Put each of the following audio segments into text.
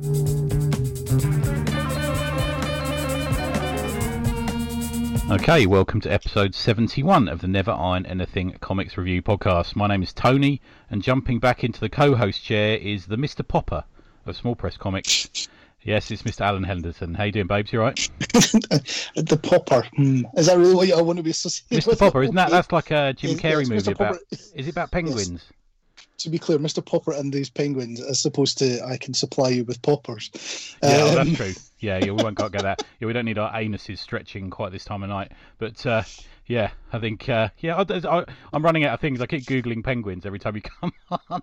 Okay, welcome to episode 71 of the Never Iron Anything Comics Review podcast. My name is Tony, and jumping back into the co host chair is the Mr. Popper of Small Press Comics. Yes, it's Mr. Alan Henderson. How you doing, babes? You right? the Popper. Hmm. Is that really what I want to be associated Mr. with? Popper, isn't that? That's like a Jim Yes, Carrey yes, movie about. Is it about penguins? To be clear, Mr. Popper and these penguins, as opposed to I can supply you with poppers. Yeah, oh, Um, that's true. Yeah, yeah, we won't get that. Yeah, we don't need our anuses stretching quite this time of night. But uh, yeah, I think uh, yeah, I, I, I'm running out of things. I keep googling penguins every time you come on.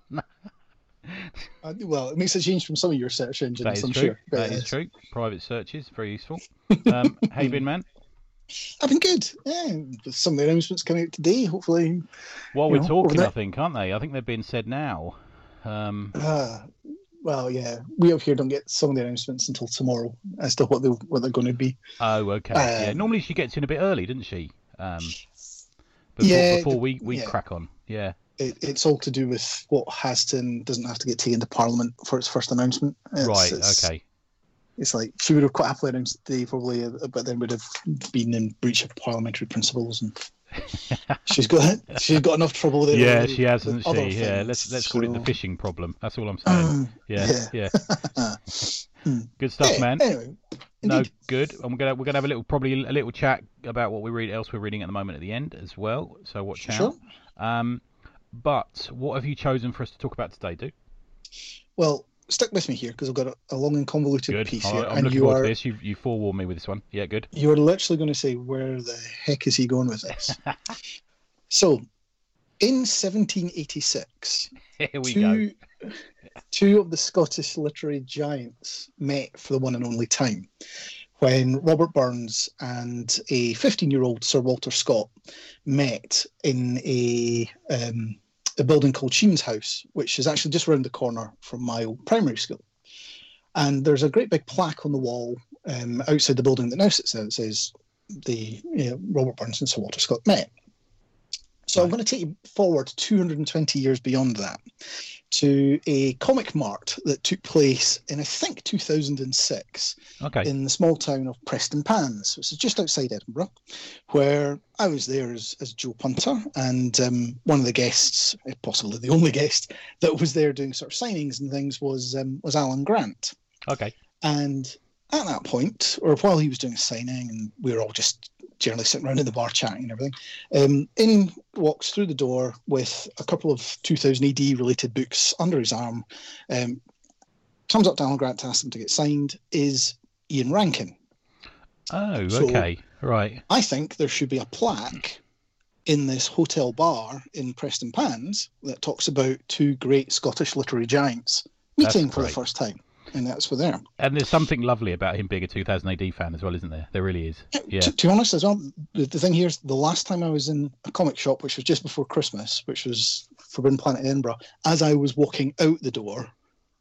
uh, well, it makes a change from some of your search engines, That is I'm true. sure. That is true. Private searches very useful. Um, you been, man? I've been good. Yeah, with some of the announcements coming out today. Hopefully, While we're know, talking, I think, aren't they? I think they're being said now. Um, uh, well, yeah, we up here don't get some of the announcements until tomorrow as to what they what they're going to be. oh, okay. yeah. Um, Normally she gets in a bit early, doesn't she? Um, before, Yeah, before we, we yeah. crack on. Yeah. It, it's all to do with what Haston doesn't have to get taken to Parliament for its first announcement. It's- right. it's- Okay. It's like she would have quite happily announced today, probably, uh, but then would have been in breach of parliamentary principles, and she's got she's got enough trouble there. Yeah, she hasn't she? Yeah. things, Let's let's call it the fishing problem. That's all I'm saying. Um, Yeah. yeah. Yeah. Hmm. Good stuff, yeah, man. Anyway, No, good. And we're gonna we're gonna have a little probably a little chat about what we read else we're reading at the moment at the end as well. So watch Sure. out. Um, but what have you chosen for us to talk about today, do? Well, stick with me here because I've got a, a long and convoluted Good. piece here, I'm and looking you forward are to this. You you forewarned me with this one. Yeah, good. you are literally going to say, "Where the heck is he going with this?" so, in 1786, Here we go. two, two of the Scottish literary giants met for the one and only time when Robert Burns and a 15 year old Sir Walter Scott met in a, um, a building called Sciennes House, which is actually just around the corner from my old primary school. And there's a great big plaque on the wall um, outside the building that now sits there that says the you know, Robert Burns and Sir Walter Scott met. So I'm going to take you forward 220 years beyond that to a comic mart that took place in I think 2006 Okay. in the small town of Prestonpans, which is just outside Edinburgh, where I was there as, as Joe Punter and um, one of the guests, possibly the only guest that was there doing sort of signings and things was um, was Alan Grant. Okay. And at that point, or while he was doing a signing, and we were all just generally sitting around in the bar chatting and everything, um, in walks through the door with a couple of 2000 AD related books under his arm, um, comes up to Alan Grant to ask him to get signed, is Ian Rankin. Oh, So- okay. Right. I think there should be a plaque in this hotel bar in Prestonpans that talks about two great Scottish literary giants That's meeting for the first time. And that's for there. And there's something lovely about him being a 2000 AD fan as well, isn't there? There really is. Yeah. To, to be honest, as well, the, the thing here is the last time I was in a comic shop, which was just before Christmas, which was Forbidden Planet in Edinburgh, as I was walking out the door,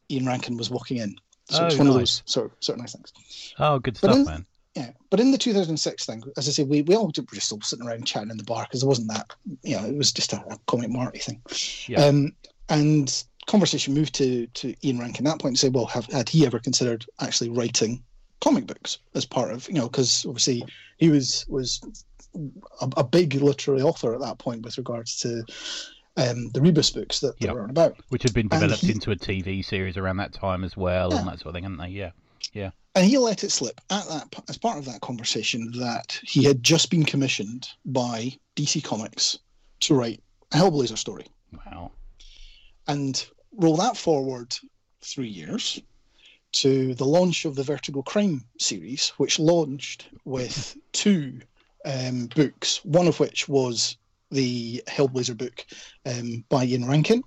Ian Rankin was walking in. So it's Oh, one of nice. those sort of, sort of nice things. Oh, good stuff, in- man. Yeah, but in the 2006 thing, as I say, we, we all were just all sitting around chatting in the bar because there wasn't that, you know, it was just a, a comic marty thing. Yeah. Um, and conversation moved to to Ian Rankin at that point and say, well, have, had he ever considered actually writing comic books as part of, you know, because obviously he was was a, a big literary author at that point with regards to um, the Rebus books that, that Yeah. were about. Which had been developed he- into a TV series around that time as well, and that sort of thing, hadn't they? Yeah, yeah. And he let it slip at that as part of that conversation that he had just been commissioned by DC Comics to write a Hellblazer story. Wow. And roll that forward three years to the launch of the Vertigo Crime series, which launched with two um, books, one of which was the Hellblazer book um, by Ian Rankin,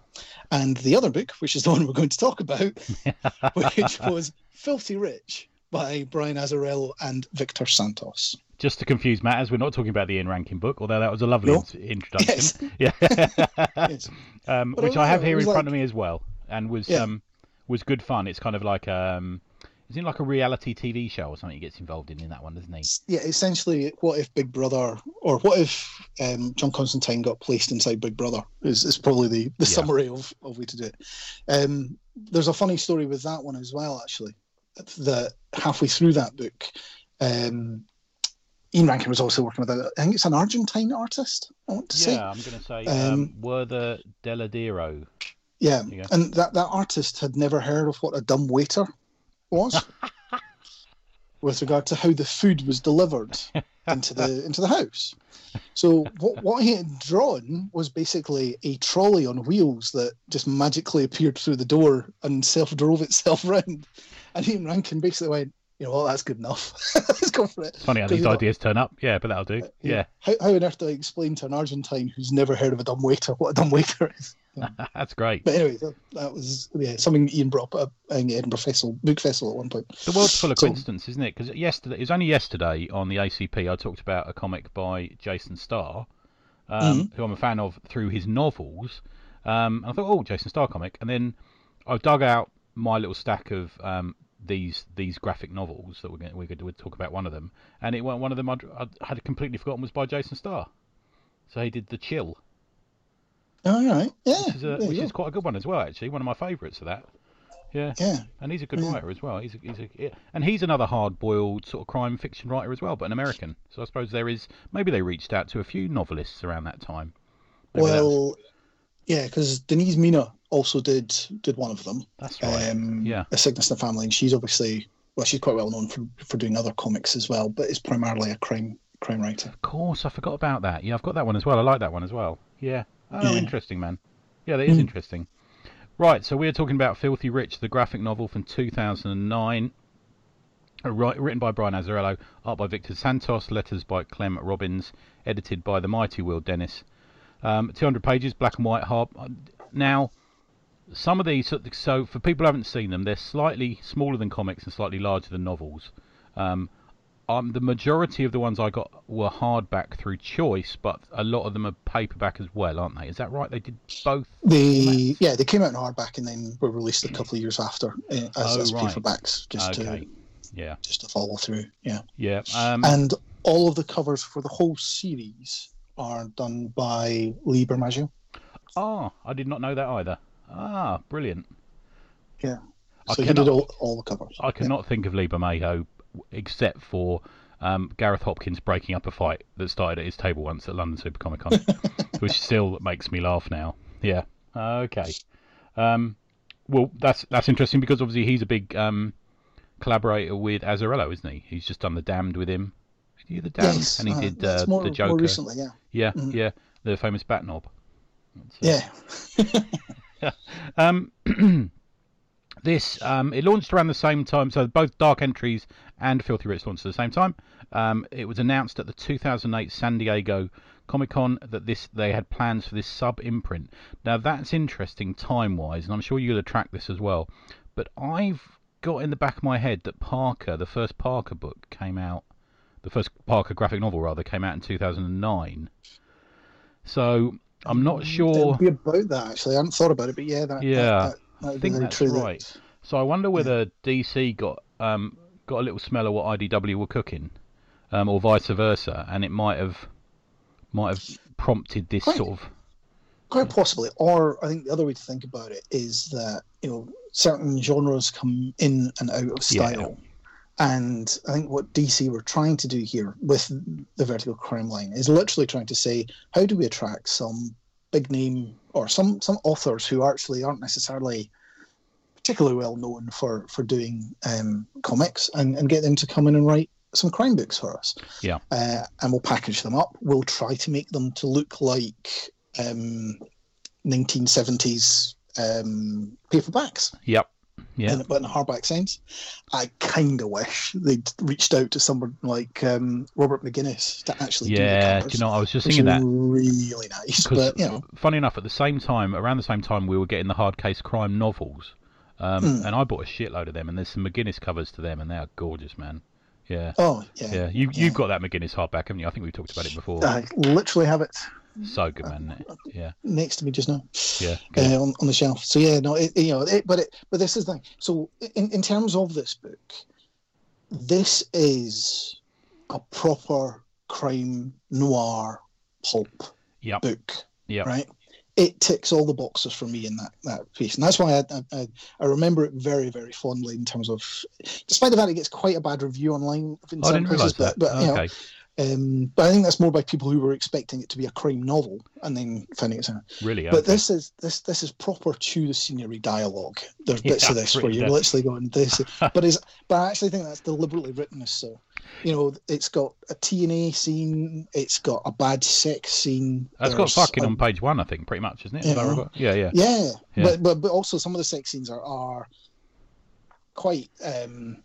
and the other book, which is the one we're going to talk about, which was Filthy Rich by Brian Azzarello and Victor Santos. Just to confuse matters, we're not talking about the Ian Rankin book, although that was a lovely No. in- introduction. Yes. Yeah. Yes. um, which I I have here in was front of me as well, and was Yeah. um, was good fun. It's kind of like um, Isn't it like a reality TV show or something he gets involved in in that one, doesn't he? Yeah, essentially, what if Big Brother, or what if um, John Constantine got placed inside Big Brother? Is, is probably the, the Yeah. summary of, of way to do it. Um, there's a funny story with that one as well, actually. That halfway through that book, um, Ian Rankin was also working with a, I think it's an Argentine artist. I want to say. Yeah, I'm going to say um, Um, Werther Dell'Edera. Yeah, Yeah. and that, that artist had never heard of what a dumb waiter was, with regard to how the food was delivered into the into the house. So what what he had drawn was basically a trolley on wheels that just magically appeared through the door and self drove itself round. And Ian Rankin basically went, you know, well, that's good enough. Let's go for it. It's funny how these ideas turn up. Yeah, but that'll do. Yeah, How, how on earth do I explain to an Argentine who's never heard of a dumb waiter what a dumb waiter is? that's great. But anyway, that, that was yeah something Ian brought up at the Edinburgh Festival, Book Festival at one point. The world's full of So- coincidences, isn't it? Because yesterday, it was only yesterday on the ACP I talked about a comic by Jason Starr, um, Mm-hmm. who I'm a fan of through his novels. Um, and I thought, oh, Jason Starr comic, and then I dug out my little stack of um, these these graphic novels that we're going we're going to talk about one of them, and it one of them I'd, I had completely forgotten was by Jason Starr. So he did the Chill, oh, All right, yeah, which is a, which is quite a good one as well, actually. One of my favourites of that. Yeah. yeah. And he's a good Yeah. writer as well. He's a, he's a, yeah. and he's another hard-boiled sort of crime fiction writer as well, but an American. So I suppose there is maybe they reached out to a few novelists around that time. Maybe that was- Well, yeah, because Denise Mina also did did one of them. that's right. Um, Yeah. A Sickness in the Family, and she's obviously well, she's quite well known for for doing other comics as well, but is primarily a crime crime writer. Of course, I forgot about that. Yeah, I've got that one as well. I like that one as well. Yeah. Oh, Yeah. interesting, man. Yeah, that is Mm. interesting. Right, so we're talking about Filthy Rich, the graphic novel from 2009. Uh, Right, written by Brian Azzarello, art by Victor Santos, letters by Clem Robins, edited by the mighty Will Dennis. Um, 200 pages, black and white hard. Now, some of these, so for people who haven't seen them, they're slightly smaller than comics and slightly larger than novels. Um, um, the majority of the ones I got were hardback through choice, but a lot of them are paperback as well, aren't they? Is that right? They did both. They yeah they came out in hardback and then were released a couple of years after uh, as, Oh, as right. paperbacks just okay. to Yeah. just to follow through. Yeah, Yeah. Um, and all of the covers for the whole series are done by Lee Bermejo. ah, I did not know that either. Ah, brilliant. Yeah, I so he cannot- did all, all the covers. I cannot think of Lee Bermejo except for um, Gareth Hopkins breaking up a fight that started at his table once at London Super Comic Con, which still makes me laugh now. Yeah. Okay. Um, well, that's that's interesting because obviously he's a big um, collaborator with Azzarello, isn't he? He's just done the Damned with him. Did you the Damned? Yes, and he uh, did uh, more, the Joker. more recently. Yeah, Yeah, Mhm. yeah, the famous Bat Knob. Uh, yeah. Um, this um, it launched around the same time, so both Dark Entries and Filthy Rich launched at the same time. Um, it was announced at the 2008 San Diego Comic Con that this they had plans for this sub imprint. Now that's interesting time wise, and I'm sure you'll attract this as well. But I've got in the back of my head that Parker, the first Parker book, came out. The first Parker graphic novel, rather, came out in 2009. So I'm not It sure. would be about that actually. I hadn't thought about it, but yeah, that, Yeah, that, that, that I think that's true that- right. So I wonder whether DC got um, got a little smell of what IDW were cooking, um, or vice versa, and it might have might have prompted this Quite. sort of Quite possibly. Or I think the other way to think about it is that, you know, certain genres come in and out of Yeah. And I think what DC were trying to do here with the Vertigo crime line is literally trying to say, how do we attract some big name or some, some authors who actually aren't necessarily particularly well known for, for doing um, comics and, and get them to come in and write some crime books for us. Yeah. Uh, and we'll package them up. We'll try to make them to look like um, 1970s um, paperbacks, yep, yeah, in, but in a hardback sense. I kind of wish they'd reached out to someone like um, Robert McGinnis to actually do yeah. the Do covers. you know? I was just thinking that really nice, but you know, funny enough, at the same time, around the same time, we were getting the hard case crime novels, um, Mm. and I bought a shitload of them, and there's some McGinnis covers to them, and they are gorgeous, man. Yeah. oh yeah, Yeah, you yeah. you've got that McGinnis hardback, haven't you? I think we've talked about it before. I literally have it. So good, man. Yeah. next to me just now. Yeah. uh, on, on the shelf. So yeah, no, it, you know, it, but it, but this is the thing. So in, in terms of this book, this is a proper crime noir pulp Yep. book, Yep. right? It ticks all the boxes for me in that that piece, and that's why I, I- I I remember it very very fondly in terms of, despite the fact it gets quite a bad review online in I some didn't realise that. but, but you know, okay. Um, but I think that's more by people who were expecting it to be a crime novel and then finding it's a Really? but okay. this is this this is proper to the scenery dialogue. There's bits Yeah, of this where you're dead. literally going this, but is but I actually think that's deliberately written as so. You know, it's got a TNA scene, it's got a bad sex scene. That's got fucking on page one, I think, pretty much, isn't it? Have I Yeah. yeah, yeah. Yeah, Yeah. but but but also some of the sex scenes are are quite. um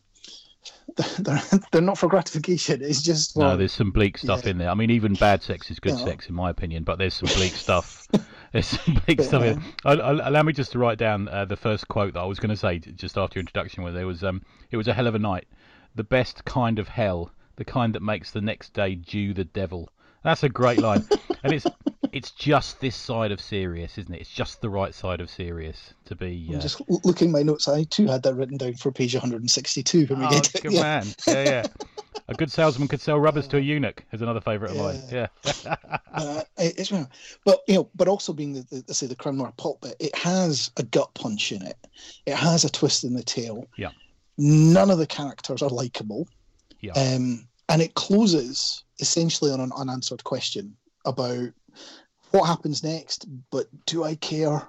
they're, they're not for gratification. It's just No, there's some bleak stuff Yeah. in there. I mean, even bad sex is good Yeah. sex, in my opinion, but there's some bleak stuff. There's some bleak But, stuff in uh, I, I, Allow me just to write down uh, the first quote that I was going to say just after your introduction, where there was, um, it was a hell of a night. The best kind of hell, the kind that makes the next day due the devil. That's a great line. and it's it's just this side of serious, isn't it? It's just the right side of serious to be. I'm Uh, just looking at my notes. I too had that written down for page 162 when we Oh, it. good Yeah. man. Yeah, yeah. A good salesman could sell rubbers to a eunuch is another favourite of mine. Yeah. uh, it- it's but you know, but also being the, the, say the noir pulp bit, it has a gut punch in it. It has a twist in the tail. Yeah. None of the characters are likable. Yeah. Um, and it closes essentially on an unanswered question about what happens next. But do I care?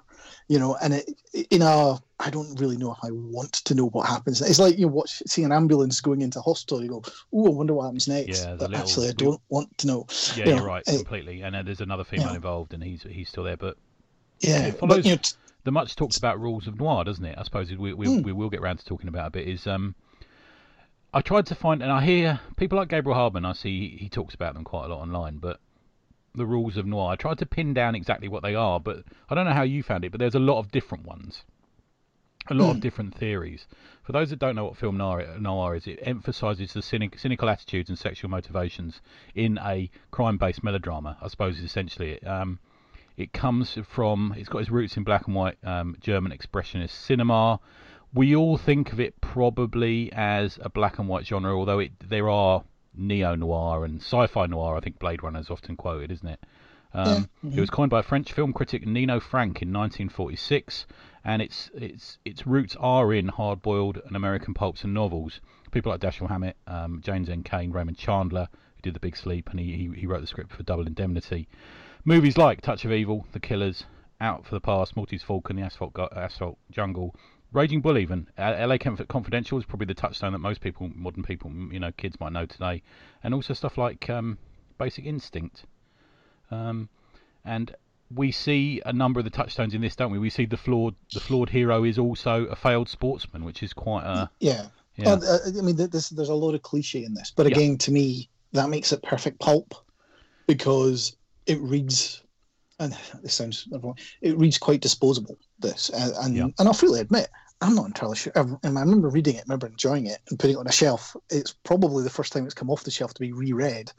You know, and it in a I don't really know if I want to know what happens. It's like you watch see an ambulance going into hospital. You go, oh, I wonder what happens next. Yeah, but little- actually, I don't want to know. Yeah, you you're know, right, it- completely. And there's another female Yeah. involved, and he's he's still there. But Yeah, It but follows- you know, the much talked about rules of noir, doesn't it? I suppose we we, Hmm. we will get round to talking about a bit. Is um, I tried to find, and I hear people like Gabriel Hardman. I see he, talks about them quite a lot online, but the rules of noir. I tried to pin down exactly what they are, but I don't know how you found it. But there's a lot of different ones, a lot of different theories. For those that don't know what film noir, noir is, it emphasises the cynic, cynical attitudes and sexual motivations in a crime-based melodrama. I suppose is essentially it. Um, it comes from, it's got its roots in black and white um, German expressionist cinema. We all think of it probably as a black and white genre, although it there are neo noir and sci-fi noir. I think Blade Runner is often quoted, isn't it? Um, It was coined by French film critic Nino Frank in 1946, and its its its roots are in hard-boiled and American pulps and novels. People like Dashiell Hammett, um, James M. Cain, Raymond Chandler, who did The Big Sleep, and he, he he wrote the script for Double Indemnity. Movies like Touch of Evil, The Killers, Out for the Past, Maltese Falcon, The Asphalt, Asphalt Jungle, Raging Bull, even L.A. Confidential is probably the touchstone that most people, modern people, you know, kids might know today, and also stuff like um, Basic Instinct. Um, and we see a number of the touchstones in this, don't we? We see the flawed, the flawed hero is also a failed sportsman, which is quite a yeah. yeah, Uh, I mean, this, there's a lot of cliche in this, but Yeah. again, to me, that makes it perfect pulp because it reads, and this sounds it reads quite disposable. This, and and, Yeah. and I'll freely admit, I'm not entirely sure. Um, I, I remember reading it, I remember enjoying it, and putting it on a shelf. It's probably the first time it's come off the shelf to be reread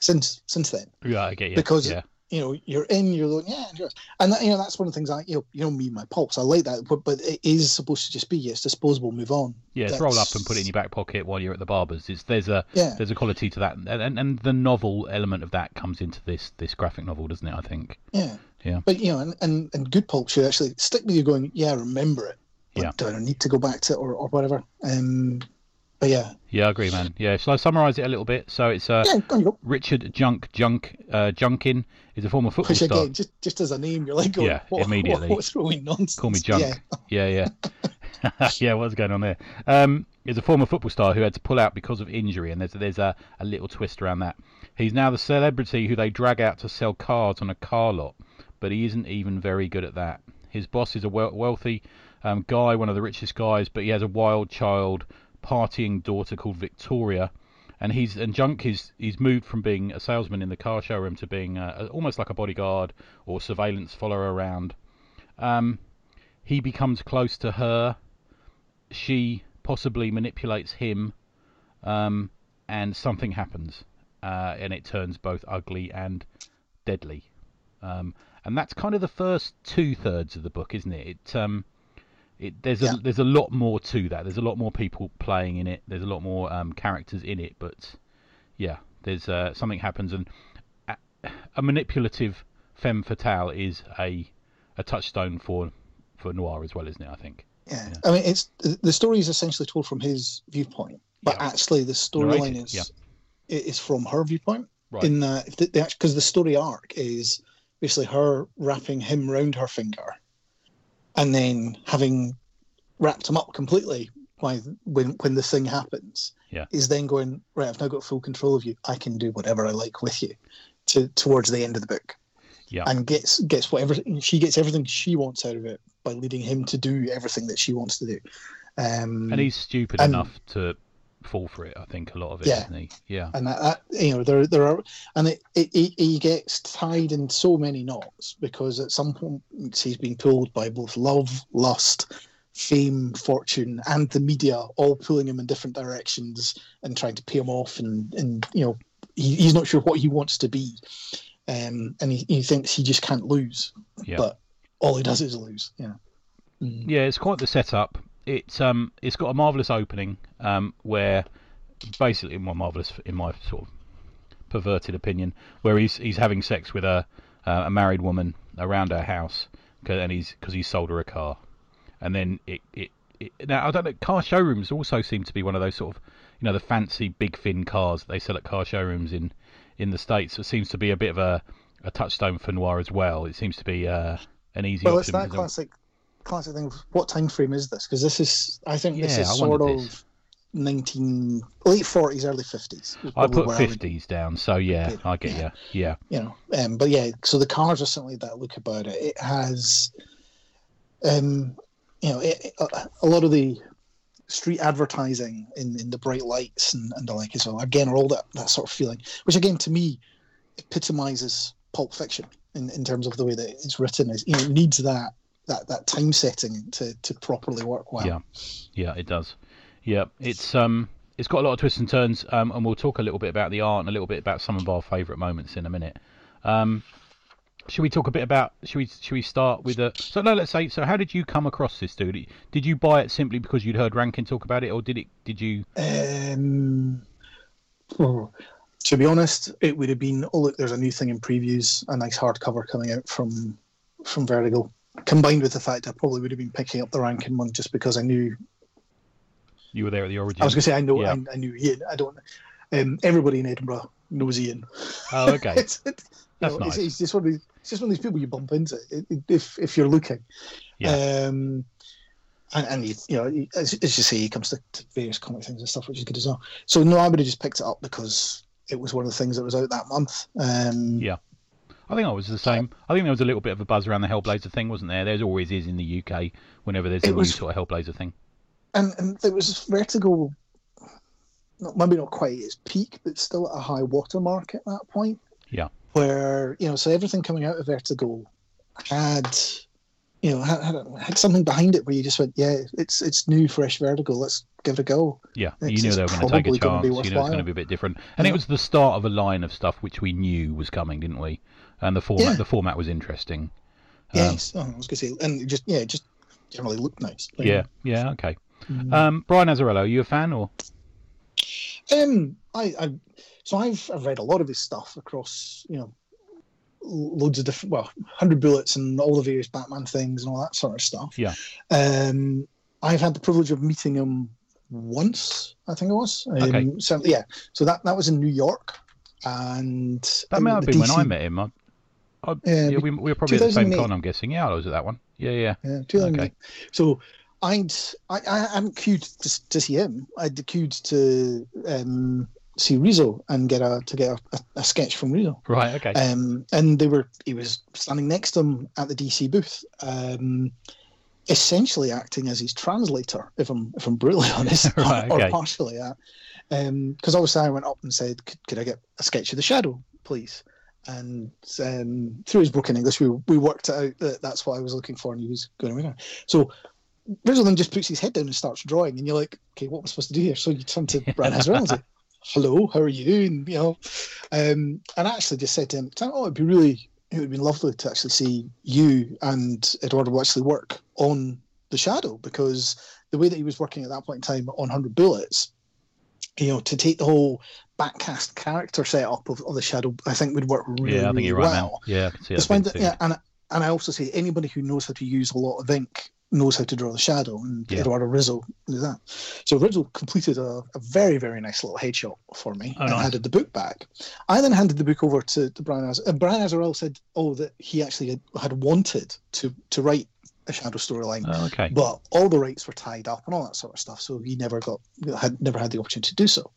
since since then. yeah, I get you. because yeah, you know you're in you're going yeah yes. and that, you know that's one of the things i you know you know me and my pulps i like that but, but it is supposed to just be it's disposable move on yeah, that's- roll up and put it in your back pocket while you're at the barber's. It's there's a yeah there's a quality to that, and, and and the novel element of that comes into this this graphic novel, doesn't it? I think. yeah Yeah. but you know and, and, and good pulp should actually stick with you going yeah I remember it Yeah. do i need to go back to it or, or whatever um but yeah Yeah, I agree, man. Yeah, shall I summarise it a little bit? So it's uh, yeah on. Richard Junk Junk uh, Junkin is a former football which star. just just as a name you're like going, Yeah, what, immediately. what, what's throwing nonsense Call me Junk. yeah Yeah, yeah. yeah, what's going on there? Um, he's a former football star who had to pull out because of injury, and there's there's a, a little twist around that. He's now the celebrity who they drag out to sell cars on a car lot, but he isn't even very good at that. His boss is a wealthy um, guy, one of the richest guys, but he has a wild child, partying daughter called Victoria. And he's and Junk is he's moved from being a salesman in the car showroom to being uh, almost like a bodyguard or surveillance follower around. Um, he becomes close to her. She possibly manipulates him, um, and something happens, uh, and it turns both ugly and deadly. um, and that's kind of the first two thirds of the book, isn't it? It um, it there's Yeah. a there's a lot more to that. There's a lot more people playing in it. There's a lot more um, characters in it, but yeah, there's uh, something happens, and a, a manipulative femme fatale is a a touchstone for for noir as well, isn't it? I think. Yeah. Yeah. I mean, it's the story is essentially told from his viewpoint, but Yeah. actually the storyline is it is from her viewpoint. Right. In that, if the, the because the story arc is basically her wrapping him round her finger, and then having wrapped him up completely by when when the thing happens. Yeah. Is then going right. I've now got full control of you. I can do whatever I like with you. To towards the end of the book. Yeah. And gets gets whatever she gets everything she wants out of it by leading him to do everything that she wants to do. Um, and he's stupid and- enough to fall for it. I think a lot of it, Yeah. Yeah. and that, that you know there there are and it, it, he he gets tied in so many knots because at some point he's being pulled by both love lust fame fortune and the media all pulling him in different directions and trying to pay him off and and you know he, he's not sure what he wants to be um and he, he thinks he just can't lose Yeah. but all he does is lose yeah Mm. Yeah, it's quite the setup. It's um, it's got a marvelous opening um, where basically, well, marvelous in my sort of perverted opinion, where he's he's having sex with a uh, a married woman around her house, and he's because he sold her a car, and then it, it it now I don't know. Car showrooms also seem to be one of those sort of you know the fancy big fin cars that they sell at car showrooms in in the states. It seems to be a bit of a a touchstone for noir as well. It seems to be uh, an easy well it's that classic classic thing. Of what time frame is this? Because this is i think this Yeah, is I sort of this. 19 late 40s early 50s I put where I would- fifties down, so yeah, I get you. Yeah, you know um, but yeah so the cars are certainly that look about it. It has um you know it, it- a, a lot of the street advertising in, in the bright lights and, and the like as well again are all that, that sort of feeling which again to me epitomizes pulp fiction in, in terms of the way that it's written. Is you know it needs that that that time setting to to properly work well Yeah. yeah, it does. Yeah, it's um, it's got a lot of twists and turns, um, and we'll talk a little bit about the art and a little bit about some of our favourite moments in a minute. Um, should we talk a bit about? Should we? Should we start with a? So no, let's say. So, how did you come across this, dude? Did you buy it simply because you'd heard Rankin talk about it, or did it? Did you? Um, to be honest, it would have been. Oh, look, there's a new thing in previews, a nice hardcover coming out from from Vertigo. Combined with the fact I probably would have been picking up the Rankin one just because I knew. You were there at the origin. I was going to say I know Yeah. I, I knew Ian. I don't. Um, everybody in Edinburgh knows Ian. Oh, okay. it's, it, That's know, nice. it's, it's just one of these. It's just one of these people you bump into if if you're looking. Yeah. Um, and and he, you know, he, as, as you say, he comes to, to various comic things and stuff, which is good as well. So no, I would have just picked it up because it was one of the things that was out that month. Um, Yeah. I think I was the same. I think there was a little bit of a buzz around the Hellblazer thing, wasn't there? There's always is in the UK whenever there's a new sort of Hellblazer thing. and and there was Vertigo, not, maybe not quite its peak, but still at a high watermark at that point. Yeah. Where you know, so everything coming out of Vertigo had, you know, had, had, something behind it where you just went, yeah, it's it's new, fresh Vertigo. Let's give it a go. Yeah, It's- you knew they were going to take a chance. You know it's going to be a bit different, and it was the start of a line of stuff which we knew was coming, didn't we? And the format, Yeah. the format was interesting. Um, Yes, oh, I was going to say, and just yeah, just generally looked nice. Like, Yeah, yeah, okay. mm. Um, Brian Azzarello, are you a fan or? Um, I, I, so I've I've read a lot of his stuff across, you know, loads of different, well, hundred bullets and all the various Batman things and all that sort of stuff. Yeah. Um, I've had the privilege of meeting him once, I think it was. Um, Okay. So yeah, so that that was in New York, and That um, may have been when I met him. I, I, Um, yeah, we, we were probably at the same con, I'm guessing. Yeah, I was at that one. Yeah, yeah. Yeah, 2008. Okay. So I'd I, I hadn't queued to, to see him. I'd queued to um, see Risso and get a to get a, a, a sketch from Risso. Right, okay. Um, and they were he was standing next to him at the DC booth, um, essentially acting as his translator, if I'm if I'm brutally honest, Right, or okay. partially that. Because obviously I went up and said, could, could I get a sketch of the Shadow, please? And um, through his broken English, we, we worked out that that's what I was looking for, and he was going around. So Risso then just puts his head down and starts drawing, and you're like, okay, what am I supposed to do here? So you turn to Brian Hazard and say, hello, how are you? And you know, um, and I actually just said to him, oh, it'd be really, it would have been lovely to actually see you and Eduardo actually work on the Shadow because the way that he was working at that point in time on 100 Bullets, you know, to take the whole backcast character setup of, of the Shadow, I think would work really, yeah, I think you're right, man. well. Yeah, I can see Despite that. yeah, and and I also say anybody who knows how to use a lot of ink knows how to draw the shadow, and Yeah. Eduardo Risso did that. So Risso completed a, a very very nice little headshot for me Oh, and nice. handed the book back. I then handed the book over to, to Brian Az- and Brian Azarel said, "Oh, that he actually had, had wanted to to write a shadow storyline." Oh, okay. but all the rights were tied up and all that sort of stuff. So he never got had never had the opportunity to do so.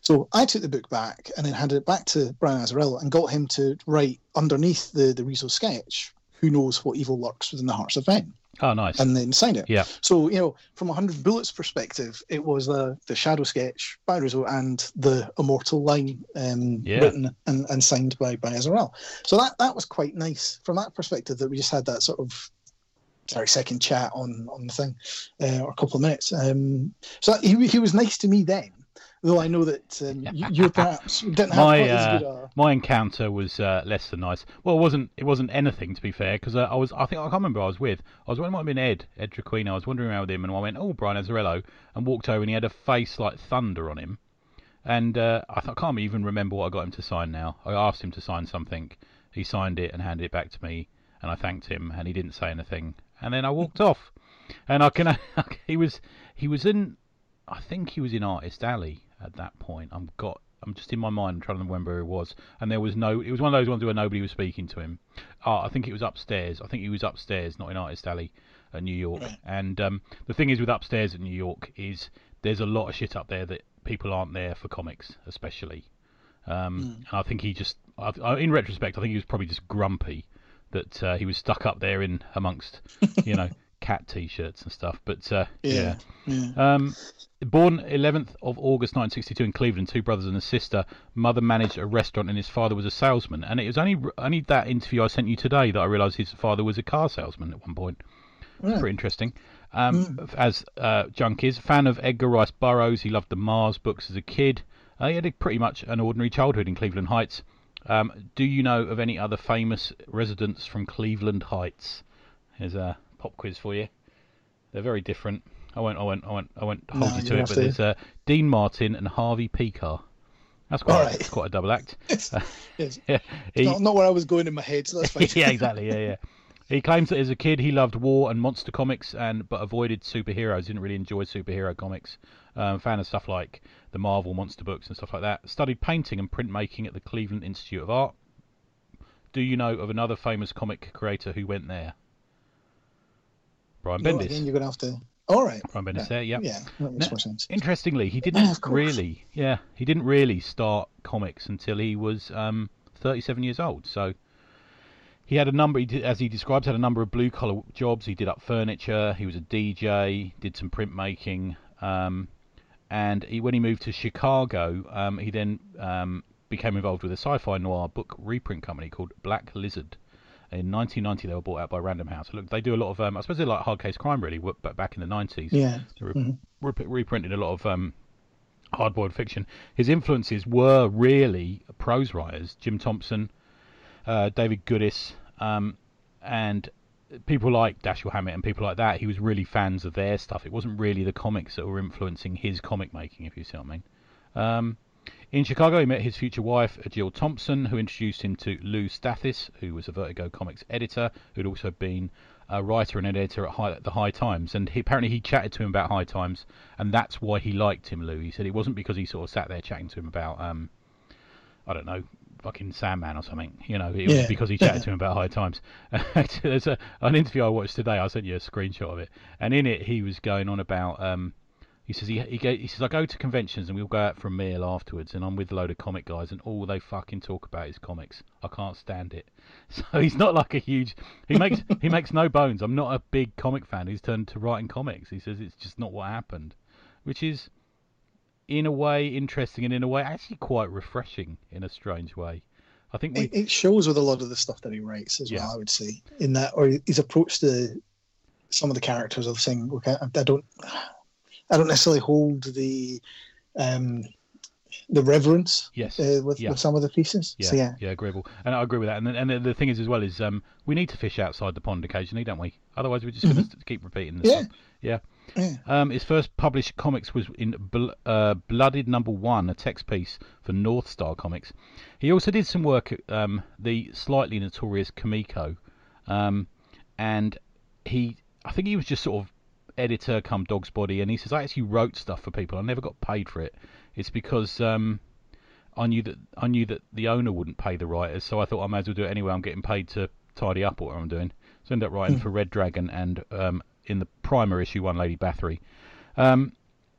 So I took the book back and then handed it back to Brian Azzarello and got him to write underneath the the Risso sketch. Who knows what evil lurks within the hearts of men? Oh, nice. And then signed it. Yeah. So you know, from a hundred bullets perspective, it was the the shadow sketch by Risso and the immortal line um, Yeah. written and, and signed by by Azarel. So that that was quite nice from that perspective. That we just had that sort of sorry second chat on on the thing uh, or a couple of minutes. Um, so he he was nice to me then. Though I know that um, you, you perhaps didn't have My, quite uh, as good a My encounter was uh, less than nice. Well, it wasn't. It wasn't anything to be fair, because I was. I think I can't remember. I was with. I was. It might have been Ed. Ed Traquino. I was wandering around with him, and I went, "Oh, Brian Azzarello," and walked over, and he had a face like thunder on him. And uh, I, th- I can't even remember what I got him to sign now. I asked him to sign something. He signed it and handed it back to me, and I thanked him, and he didn't say anything. And then I walked off. And I can. he was. He was in. I think he was in Artist Alley at that point. I'm got. I'm just in my mind I'm trying to remember where he was. And there was no. It was one of those ones where nobody was speaking to him. Oh, I think it was upstairs. I think he was upstairs, not in Artist Alley, at New York. And um, the thing is with upstairs at New York is there's a lot of shit up there that people aren't there for comics, especially. Um, Mm. And I think he just, I, I- in retrospect, I think he was probably just grumpy that uh, he was stuck up there in amongst, you know, cat t-shirts and stuff. But uh, yeah. yeah. um, born 11th of August 1962 in Cleveland, two brothers and a sister. Mother managed a restaurant and his father was a salesman. And it was only only that interview I sent you today that I realised his father was a car salesman at one point. Yeah. Pretty interesting. Um, As uh, Junk is, fan of Edgar Rice Burroughs, he loved the Mars books as a kid. Uh, he had a, pretty much an ordinary childhood in Cleveland Heights. Um, do you know of any other famous residents from Cleveland Heights? Here's a pop quiz for you. They're very different. I won't, I won't, I won't, I won't hold No, you to it. But to. there's uh, Dean Martin and Harvey Pekar. That's quite, right. that's quite a double act. It's, it's yeah, he- not, not where I was going in my head, so that's fine. yeah, exactly. Yeah, yeah. He claims that as a kid he loved war and monster comics, and but avoided superheroes. Didn't really enjoy superhero comics. Um, fan of stuff like the Marvel monster books and stuff like that. Studied painting and printmaking at the Cleveland Institute of Art. Do you know of another famous comic creator who went there? Brian No, Bendis. again, you're going to have to. All right. Brian Bendis Yeah. there. Yeah. Yeah, that makes No. more sense. Interestingly, he didn't course. really. Yeah, he didn't really start comics until he was um, 37 years old. So he had a number, he did, as he describes, had a number of blue collar jobs. He did up furniture. He was a DJ. Did some printmaking. Um, and he, when he moved to Chicago, um, he then um, became involved with a sci-fi noir book reprint company called Black Lizard. In 1990, they were bought out by Random House. Look, they do a lot of, um, I suppose they're like hard case crime, really, but back in the 90s. Yeah. They re- Mhm. rep- reprinted a lot of um, hard-boiled fiction. His influences were really prose writers: Jim Thompson, uh, David Goodis, um, and people like Dashiell Hammett and people like that. He was really fans of their stuff. It wasn't really the comics that were influencing his comic making, if you see what I mean. Um, in Chicago, he met his future wife, Jill Thompson, who introduced him to Lou Stathis, who was a Vertigo Comics editor, who'd also been a writer and editor at High, the High Times. And he, apparently, he chatted to him about High Times, and that's why he liked him, Lou. He said it wasn't because he sort of sat there chatting to him about, um, I don't know, fucking Sandman or something. You know, it was because he chatted to him about High Times. There's a, an interview I watched today. I sent you a screenshot of it, and in it, he was going on about. Um, he says he he, he says I go to conventions and we'll go out for a meal afterwards, and I'm with a load of comic guys, and all they fucking talk about is comics. I can't stand it. So he's not like a huge. He makes he makes no bones. I'm not a big comic fan. He's turned to writing comics. He says it's just not what happened, which is, in a way, interesting, and in a way, actually quite refreshing in a strange way. I think we It, it shows with a lot of the stuff that he writes as Yeah. well. I would say in that, or his approach to some of the characters of saying, "Okay, I, I don't, I don't necessarily hold the, um, the reverence Yes. uh, with, Yeah. with some of the pieces. Yeah, So yeah, yeah, agreeable, and I agree with that. And the, and the, the thing is, as well, is um, we need to fish outside the pond occasionally, don't we? Otherwise, we're just going to keep repeating this. Mm-hmm. Yeah. yeah. Um, his first published comics was in Bl- uh, Blooded Number One, a text piece for North Star Comics. He also did some work at um, the slightly notorious Comico, um, and he, I think he was just sort of editor come Dog's Body, and he says I actually wrote stuff for people. I never got paid for it. It's because um, I knew that I knew that the owner wouldn't pay the writers, so I thought I might as well do it anyway. I'm getting paid to tidy up what I'm doing. So I ended up writing for Red Dragon and um, in the primer issue one Lady Bathory. Um,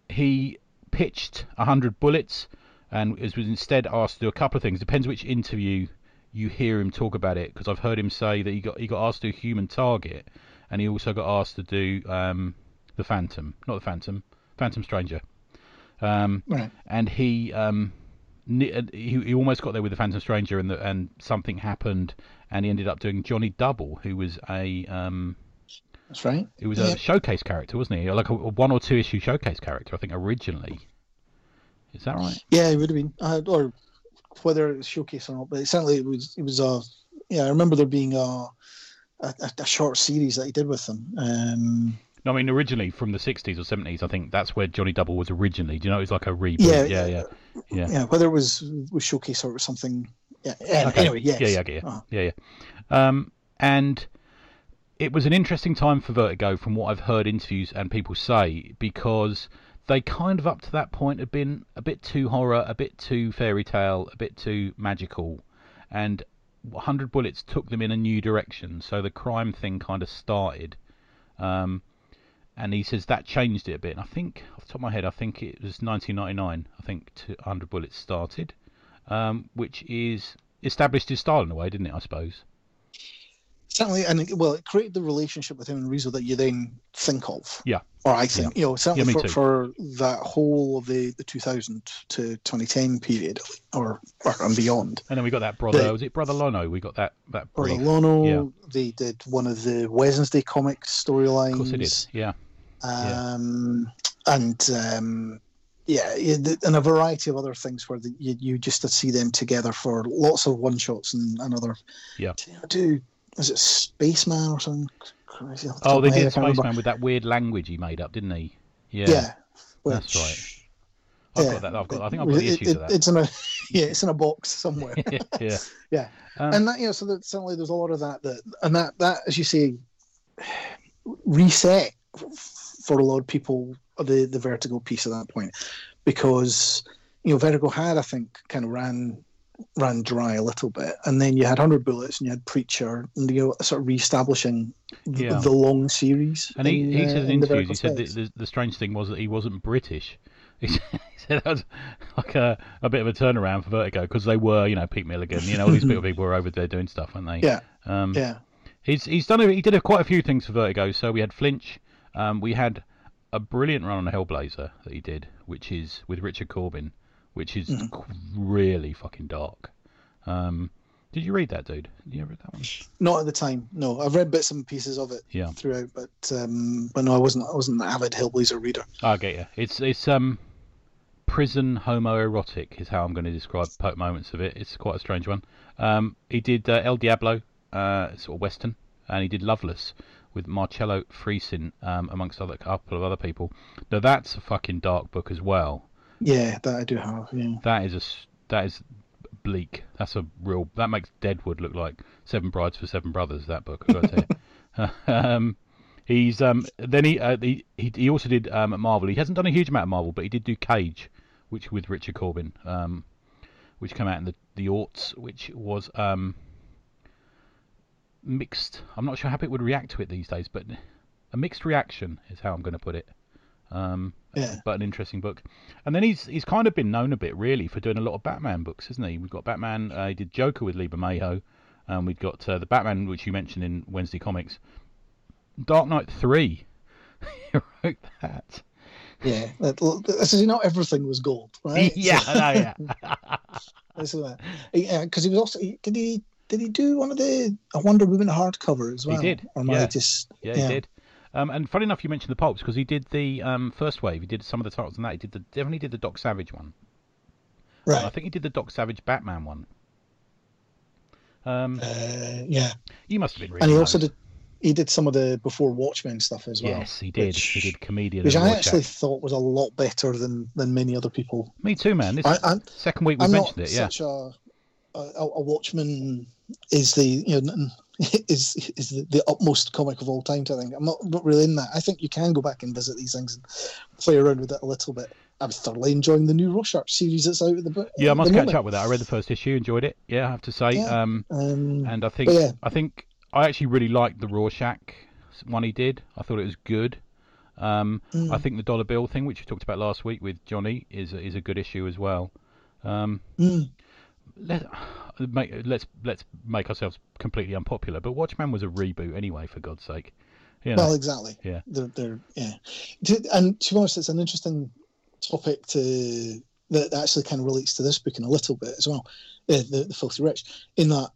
he pitched hundred bullets and was instead asked to do a couple of things. Depends which interview you hear him talk about it, because I've heard him say that he got he got asked to do Human Target, and he also got asked to do um, the Phantom, not the Phantom, Phantom Stranger. Um, Right. and he um uh, he, he almost got there with the Phantom Stranger and the, and something happened and he ended up doing Johnny Double who was a um That's right. it was Yeah. a showcase character wasn't he like a, a one or two issue showcase character I think originally is that right Yeah, it would have been, uh, or whether it was showcase or not, but it certainly it was. It was a. Yeah, I remember there being a a, a short series that he did with them. Um, no I mean originally from the 60s or 70s I think that's where Johnny Double was originally do you know it was like a reboot Yeah, yeah yeah yeah, yeah. whether it was was showcase or something. Yeah. yeah, Okay. Anyway, yes. Yeah, yeah, I get you. Uh, Yeah, yeah. Um, and it was an interesting time for Vertigo, from what I've heard interviews and people say, because they kind of up to that point had been a bit too horror, a bit too fairy tale, a bit too magical, and 100 Bullets took them in a new direction. So the crime thing kind of started. Um, and he says that changed it a bit. And I think, off the top of my head, I think it was 1999. I think 100 Bullets started, um, which is established his style in a way, didn't it? I suppose. Certainly, and it, well, it created the relationship with him and Risso that you then think of. Yeah. Or I think, you know, certainly me for, for that whole of the, the 2000 to 2010 period, or, or and beyond. And then we got that brother. The- was it Brother Lono? We got that that Brother brief. Lono, Yeah. they did one of the Wednesday comics storylines. Of course, it did. Yeah. Yeah. um, and um, yeah, yeah, and a variety of other things where the, you you just see them together for lots of one shots and another. Yeah. Do was it Spaceman or something? Crazy Oh, they of my head, did can't remember. Spaceman with that weird language he made up, didn't he? Yeah. Yeah, That's right. I've yeah, got that. I've got. I think I've got the issues it- of that. It's in a yeah, it's in a box somewhere. yeah. Yeah. Um, and that you know, so that certainly there's a lot of that that and that that as you say, reset for a lot of people the the Vertigo piece at that point, because you know Vertigo had I think kind of ran ran dry a little bit, and then you had Hundred Bullets and you had Preacher, and you know sort of reestablishing th- Yeah. the long series. And he, in, he uh, said in in interviews, he said the, the, the strange thing was that he wasn't British. He said, he said that was like a, a bit of a turnaround for Vertigo because they were, you know, Pete Milligan, you know, all these people people were over there doing stuff, weren't they? Yeah. Um, yeah, He's he's done a, he did a, quite a few things for Vertigo. So we had Flinch, um, we had a brilliant run on Hellblazer that he did, which is with Richard Corbin, which is Mm-hmm. really fucking dark. Um, did you read that, dude? Did you ever read that one? not at the time. No, I've read bits and pieces of it Yeah. throughout, but um, but no, I wasn't I wasn't an avid Hellblazer reader. I get you. It's it's um prison homoerotic is how I'm going to describe moments of it. It's quite a strange one. Um, he did uh, El Diablo, uh, sort of western, and he did Loveless with Marcelo Frusin, um, amongst other couple of other people. Now that's a fucking dark book as well. Yeah, that I do have. Yeah. That is a that is bleak. That's a real that makes Deadwood look like Seven Brides for Seven Brothers. That book, um, he's um then he, uh, he he also did um Marvel. He hasn't done a huge amount of Marvel, but he did do Cage, which with Richard Corbin, um, which came out in the the aughts, which was um mixed. I'm not sure how people would react to it these days, but a mixed reaction is how I'm going to put it. Um, Yeah. but an interesting book. And then he's he's kind of been known a bit really for doing a lot of Batman books, isn't he? We've got Batman. Uh, he did Joker with Lee Bermejo. and we've got uh, the Batman, which you mentioned in Wednesday Comics. Dark Knight Three. he wrote that. Yeah, that, this is not everything was gold, right? Yeah, I know, yeah. This is that. Because he was also he- did he did he do one of the a Wonder Woman hardcover as He well? did, Or am I yeah. just Yeah, he did. Um, and funny enough, you mentioned the pulps because he did the um, first wave. He did some of the titles on that. He did the definitely did the Doc Savage one. And I think he did the Doc Savage Batman one. Um, Uh, yeah. you must have been reading. And he also did he did some of the before Watchmen stuff as well. Yes, he did. which- he did comedian. Which I actually thought was a lot better than than many other people. Me too, man. This I, second week I'm mentioned it. Yeah. such a, a a Watchman is the you know is is the, the utmost comic of all time. I think I'm not, not really in that. I think you can go back and visit these things and play around with it a little bit. I'm thoroughly enjoying the new Rorschach series that's out at the book. Yeah, I must catch up with that. I read the first issue, enjoyed it. Yeah, I have to say. Yeah. Um, Um, and I think yeah. I think I actually really liked the Rorschach one he did. I thought it was good. Um, Mm. I think the dollar bill thing, which we talked about last week with Johnny, is is a good issue as well. Um, mm, let make, let's let's make ourselves completely unpopular. But Watchmen was a reboot anyway, for God's sake. You know, Well, exactly. Yeah. They're, they're yeah. To, and to be honest, it's an interesting topic to that actually kind of relates to this book in a little bit as well. Uh, the, the Filthy Rich, in that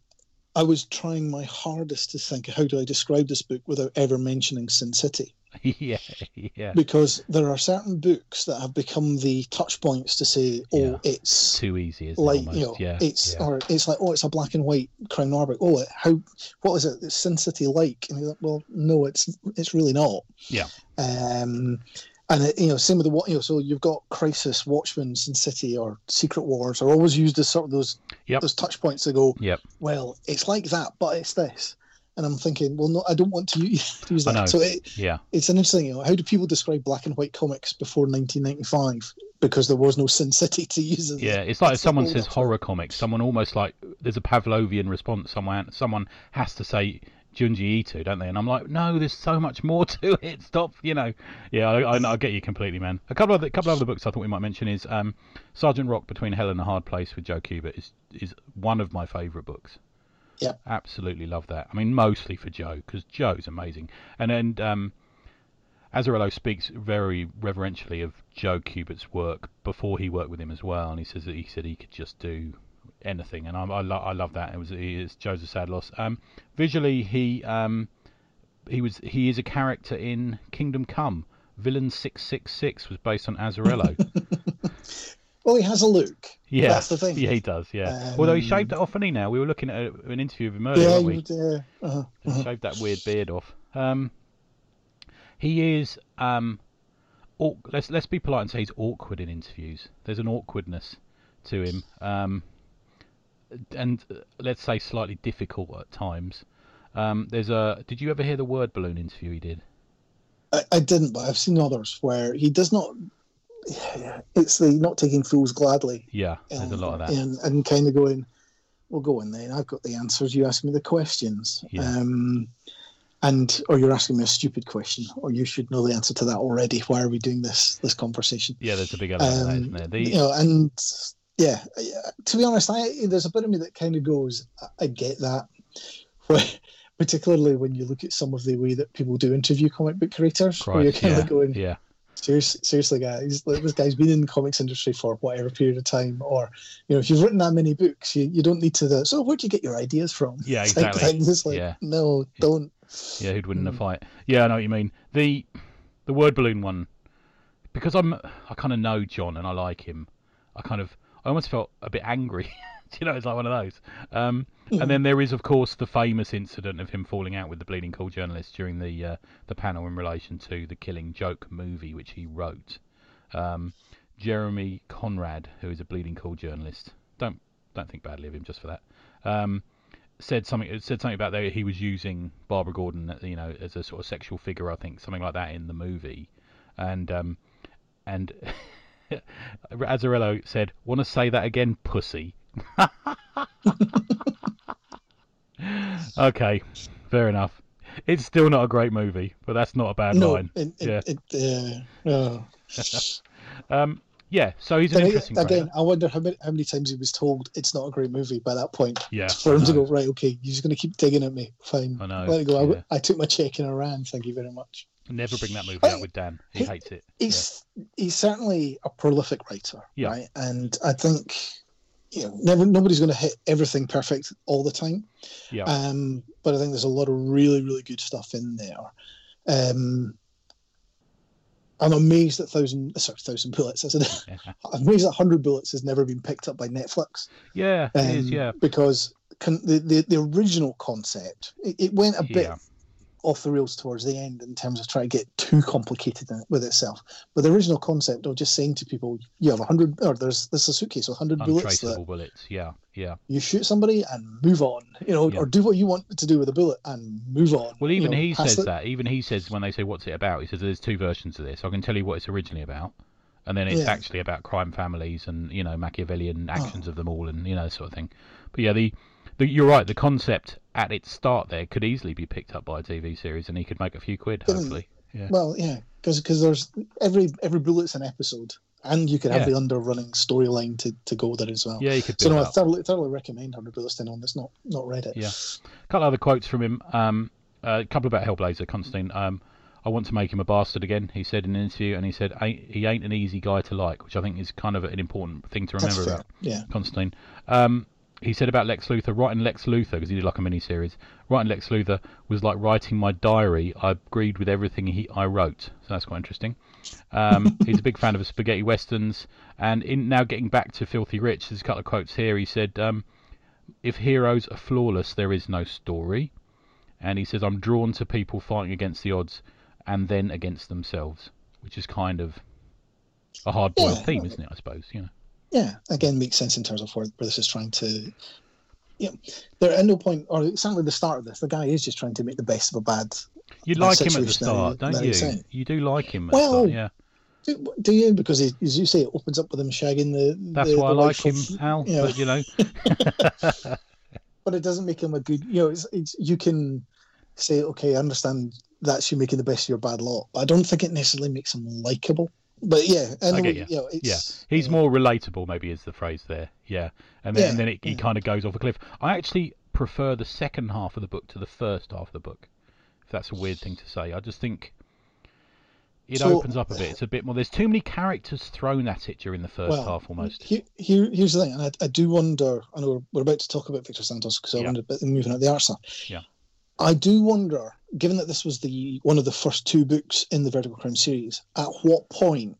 I was trying my hardest to think how do I describe this book without ever mentioning Sin City, yeah, yeah. because there are certain books that have become the touch points to say, oh, Yeah. it's Too easy, isn't like it? You know, yeah, it's yeah. or it's like oh, it's a black and white crime noir book. Oh, how what is it? It's Sin City like? And you're like, well, no, it's it's really not. Yeah. Um, and it, you know, same with the what you know. So you've got Crisis, Watchmen, Sin City, or Secret Wars are always used as sort of those Yep. those touch points to go. Yep. Well, it's like that, but it's this. And I'm thinking, well, no, I don't want to use, use that. So it, yeah. it's an interesting, you know, how do people describe black and white comics before 1995? Because there was no Sin City to use. Yeah, it's like if That's someone says horror comics, someone almost like there's a Pavlovian response. Someone someone has to say Junji Ito, don't they? And I'm like, no, there's so much more to it. Stop, you know. Yeah, I, I, I get you completely, man. A couple of the, couple of other books I thought we might mention is um, Sergeant Rock Between Hell and a Hard Place with Joe Kubert is is one of my favourite books. Yeah. absolutely love that. I mean, mostly for Joe because Joe's amazing. And then um, Azzarello speaks very reverentially of Joe Kubert's work before he worked with him as well, and he says that he said he could just do anything, and I, I, lo- I love that. It was is Joe's a sad loss. Um, visually, he um, he was he is a character in Kingdom Come. Villain six six six was based on Azzarello. Well, he has a look. yeah, That's the thing. Yeah, he does. Yeah, although he Um, shaved it off, and he now we were looking at a, an interview of him earlier, Yeah, we? uh, uh-huh, He uh-huh. shaved that weird beard off. Um, he is um, aw- let's let's be polite and say he's awkward in interviews. There's an awkwardness to him, um, and uh, let's say slightly difficult at times. Um, there's a. Did you ever hear the word balloon interview he did? I, I didn't, but I've seen others where he does not. Yeah, it's the not taking fools gladly, Yeah, there's a lot of that. and, and kind of going, "Well, go on then. I've got the answers. You ask me the questions." Yeah. Um, and or you're asking me a stupid question, or you should know the answer to that already. Why are we doing this this conversation? Yeah, there's a big element of that, Um, isn't there? The, you know, and yeah, to be honest, I there's a bit of me that kind of goes, I- get that, particularly when you look at some of the way that people do interview comic book creators, where you're kind yeah, of going, yeah, seriously, seriously, guys, this guy's been in the comics industry for whatever period of time, or you know, if you've written that many books, you, you don't need to. The, so where'd you get your ideas from? Yeah, exactly. It's like, Yeah. no, don't. yeah. Who'd win in a Mm. fight? Yeah, I know what you mean. The the word balloon one, because I'm I kind of know John and I like him. I kind of I almost felt a bit angry. you know, it's like one of those. Um, and then there is, of course, the famous incident of him falling out with the Bleeding Cool journalist during the uh, the panel in relation to the Killing Joke movie, which he wrote. Um, Jeremy Konrad, who is a Bleeding Cool journalist, don't don't think badly of him just for that. Um, said something said something about that he was using Barbara Gordon, you know, as a sort of sexual figure, I think, something like that in the movie, and um, and Azzarello said, "Want to say that again, pussy?" okay, fair enough. It's still not a great movie, but that's not a bad No, line. it, it, Yeah. it, uh, uh, Um, yeah, so he's an interesting again, character. I wonder how many, how many times he was told it's not a great movie by that point. Yeah, for him to go right. Okay, you're just going to keep digging at me. Fine, I know, Let it go. yeah. I, I took my check and I ran. Thank you very much. Never bring that movie I- out with Dan. He he- hates it. He's he's certainly a prolific writer, Yeah. right? And I think you know, never nobody's going to hit everything perfect all the time. Yeah, Um, but I think there's a lot of really really good stuff in there. Um, I'm amazed that thousand sorry thousand bullets. I said I'm amazed that hundred bullets has never been picked up by Netflix. Yeah, um, it is. Yeah, because con- the, the the original concept it, it went a bit yeah off the rails towards the end in terms of trying to get too complicated with itself. But the original concept of just saying to people, you have a hundred, or there's this a suitcase with hundred bullets. That bullets, yeah, yeah. You shoot somebody and move on, you know, yeah. or do what you want to do with a bullet and move on. Well, even you know, he says that. Even he says when they say what's it about, he says there's two versions of this. I can tell you what it's originally about. And then it's yeah. actually about crime families and you know Machiavellian oh. actions oh. of them all and you know sort of thing. But yeah, the the, you're right. The concept at its start there could easily be picked up by a TV series, and he could make a few quid. Hopefully, yeah. Well, yeah, because because there's every every bullet's an episode, and you could have yeah. the underrunning storyline to, to go there as well. Yeah, you could. So no, I thoroughly thoroughly recommend Hundred Bullets on this. Not not read it. Yeah, a couple other quotes from him. Um, a couple about Hellblazer, Constantine. Um, I want to make him a bastard again. He said in an interview, and he said he ain't an easy guy to like, which I think is kind of an important thing to remember about yeah. Constantine. Um, he said about Lex Luthor, writing Lex Luthor, because he did like a mini series, writing Lex Luthor was like writing my diary. I agreed with everything he I wrote. So that's quite interesting. Um, he's a big fan of spaghetti westerns. And in now getting back to Filthy Rich, there's a couple of quotes here. He said, um, If heroes are flawless, there is no story. And he says, I'm drawn to people fighting against the odds and then against themselves, which is kind of a hard boiled yeah. theme, isn't it? I suppose, you know yeah, again, makes sense in terms of where, where this is trying to. Yeah, there at no point, or certainly the start of this, the guy is just trying to make the best of a bad. You like him at the start, don't you? You do like him. well, start, yeah. Do, do, you? Because he, as you say, it opens up with him shagging the. That's the, why the I like him, of, Al. You know. But you know. but it doesn't make him a good. You know, it's, it's you can say, okay, I understand that's you making the best of your bad lot, but I don't think it necessarily makes him likable but yeah, and I get you. know, yeah, he's more relatable. Maybe is the phrase there. Yeah, and then yeah, and then it, yeah. he kind of goes off a cliff. I actually prefer the second half of the book to the first half of the book. If that's a weird thing to say, I just think it so, opens up a bit. It's a bit more. There's too many characters thrown at it during the first well, half, almost. Here, here, here's the thing, and I, I do wonder. I know we're, we're, about to talk about Victor Santos because I yeah. wondered about moving at the art stuff. Yeah. I do wonder, given that this was the one of the first two books in the Vertigo Crime series, at what point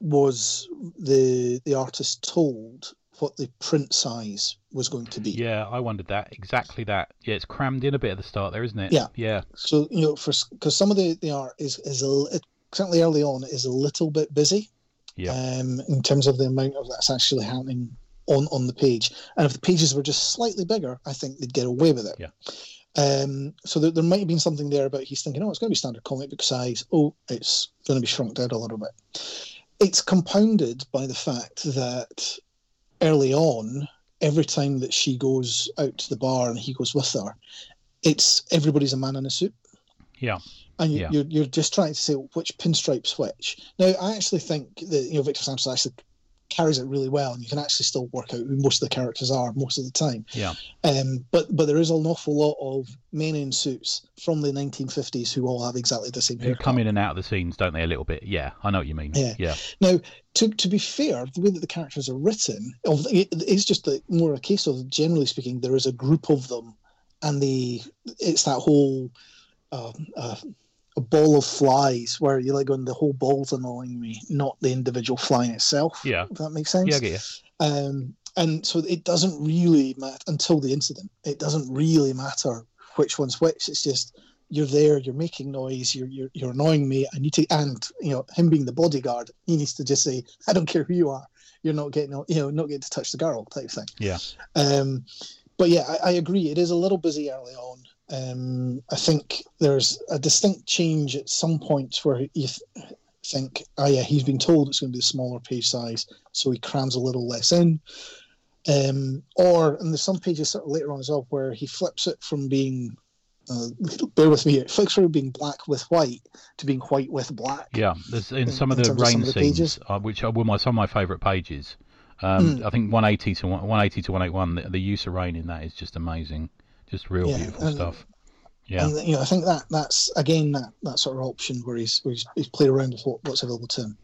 was the the artist told what the print size was going to be? Yeah, I wondered that exactly that. Yeah, it's crammed in a bit at the start there, isn't it? Yeah, yeah. So you know, for because some of the the art is is a it, certainly early on is a little bit busy. Yeah. Um, in terms of the amount of that's actually happening on on the page. And if the pages were just slightly bigger, I think they'd get away with it. Yeah. Um, so there, there might have been something there about he's thinking, oh, it's going to be standard comic book size. Oh, it's going to be shrunk down a little bit. It's compounded by the fact that early on, every time that she goes out to the bar and he goes with her, it's everybody's a man in a suit. Yeah. And you, yeah. you're, you're just trying to say which pinstripes which. Now, I actually think that you know Victor Santos actually carries it really well, and you can actually still work out who most of the characters are most of the time. Yeah. Um, but but there is an awful lot of men in suits from the 1950s who all have exactly the same. Who come in and out of the scenes, don't they? A little bit. Yeah, I know what you mean. Yeah. Yeah. Now, to to be fair, the way that the characters are written, it's just a, more a case of generally speaking, there is a group of them, and the it's that whole. Uh, uh, a ball of flies where you're like going the whole ball's annoying me, not the individual fly itself. Yeah. If that makes sense. Yeah, yeah. Um, and so it doesn't really matter until the incident. It doesn't really matter which one's which. It's just you're there, you're making noise, you're you're, you're annoying me. I need to, and you know him being the bodyguard, he needs to just say, I don't care who you are, you're not getting, you know, not getting to touch the girl type thing. Yeah. Um, but yeah, I, I agree. It is a little busy early on. Um, I think there's a distinct change at some points where you th- think, oh yeah, he's been told it's going to be a smaller page size, so he crams a little less in. Um, or and there's some pages sort of later on as well where he flips it from being uh, bear with me. It flips from being black with white to being white with black. Yeah, there's in, in some of the rain of the scenes, uh, which are my, some of my favourite pages. Um, mm. I think 180 to 180 to 181. The, the, use of rain in that is just amazing. Just real yeah, beautiful and, stuff. Yeah, and you know, I think that that's again that, that sort of option where he's where he's, he's played around with what, what's available to him.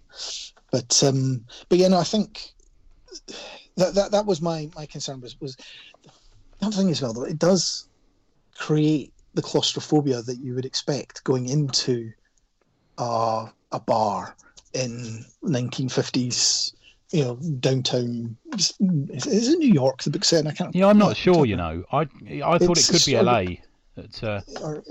But um, but yeah, no, I think that that, that was my my concern was was the other thing as well though it does create the claustrophobia that you would expect going into uh a bar in 1950s, you know, downtown. Is, is it New York? The big set? I can't. Yeah, I'm not sure. You know, I I thought it could be LA. But, uh, Or,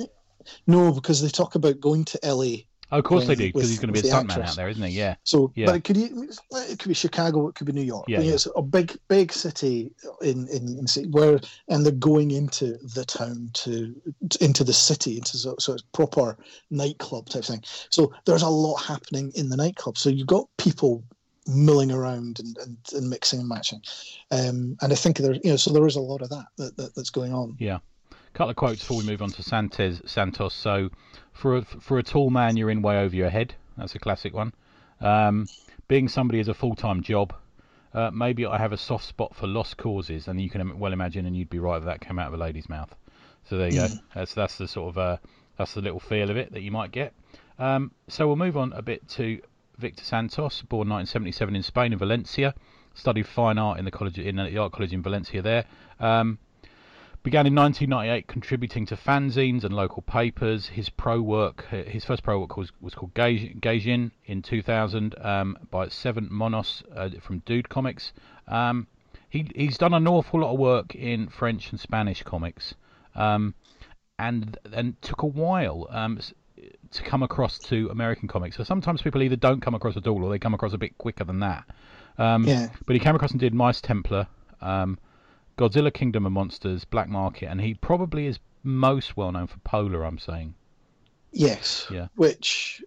no, because they talk about going to LA. oh, of course they do because he's going to be a stuntman actress. out there, isn't he? Yeah. So, Yeah. but it could it could be Chicago, it could be New York. Yeah, I mean, yeah. It's a big, big city in in, in where, and they're going into the town to into the city, into so, so it's proper nightclub type thing. So there's a lot happening in the nightclub. So you've got people milling around and, and, and mixing and matching, um, and I think there's you know so there is a lot of that, that, that that's going on. Yeah. A couple of quotes before we move on to Santos. Santos. So, for a, for a tall man, you're in way over your head. That's a classic one. Um, being somebody is a full time job. Uh, maybe I have a soft spot for lost causes, and you can well imagine, and you'd be right if that came out of a lady's mouth. So there you go. That's that's the sort of uh, that's the little feel of it that you might get. Um, so we'll move on a bit to Victor Santos, born 1977 in Spain in Valencia. Studied fine art in the college in the art college in Valencia there. Um, Began in 1998 contributing to fanzines and local papers. His pro work, his first pro work was, was called Geijin in 2000 um, by Seven Monos uh, from Dude Comics. Um, he, he's done an awful lot of work in French and Spanish comics, um, and and took a while um, to come across to American comics. So sometimes people either don't come across at all, or they come across a bit quicker than that. Um, Yeah, but he came across and did Mice Templar, um, Godzilla Kingdom of Monsters, Black Market, and he probably is most well known for Polar. I'm saying. yes, Yeah. which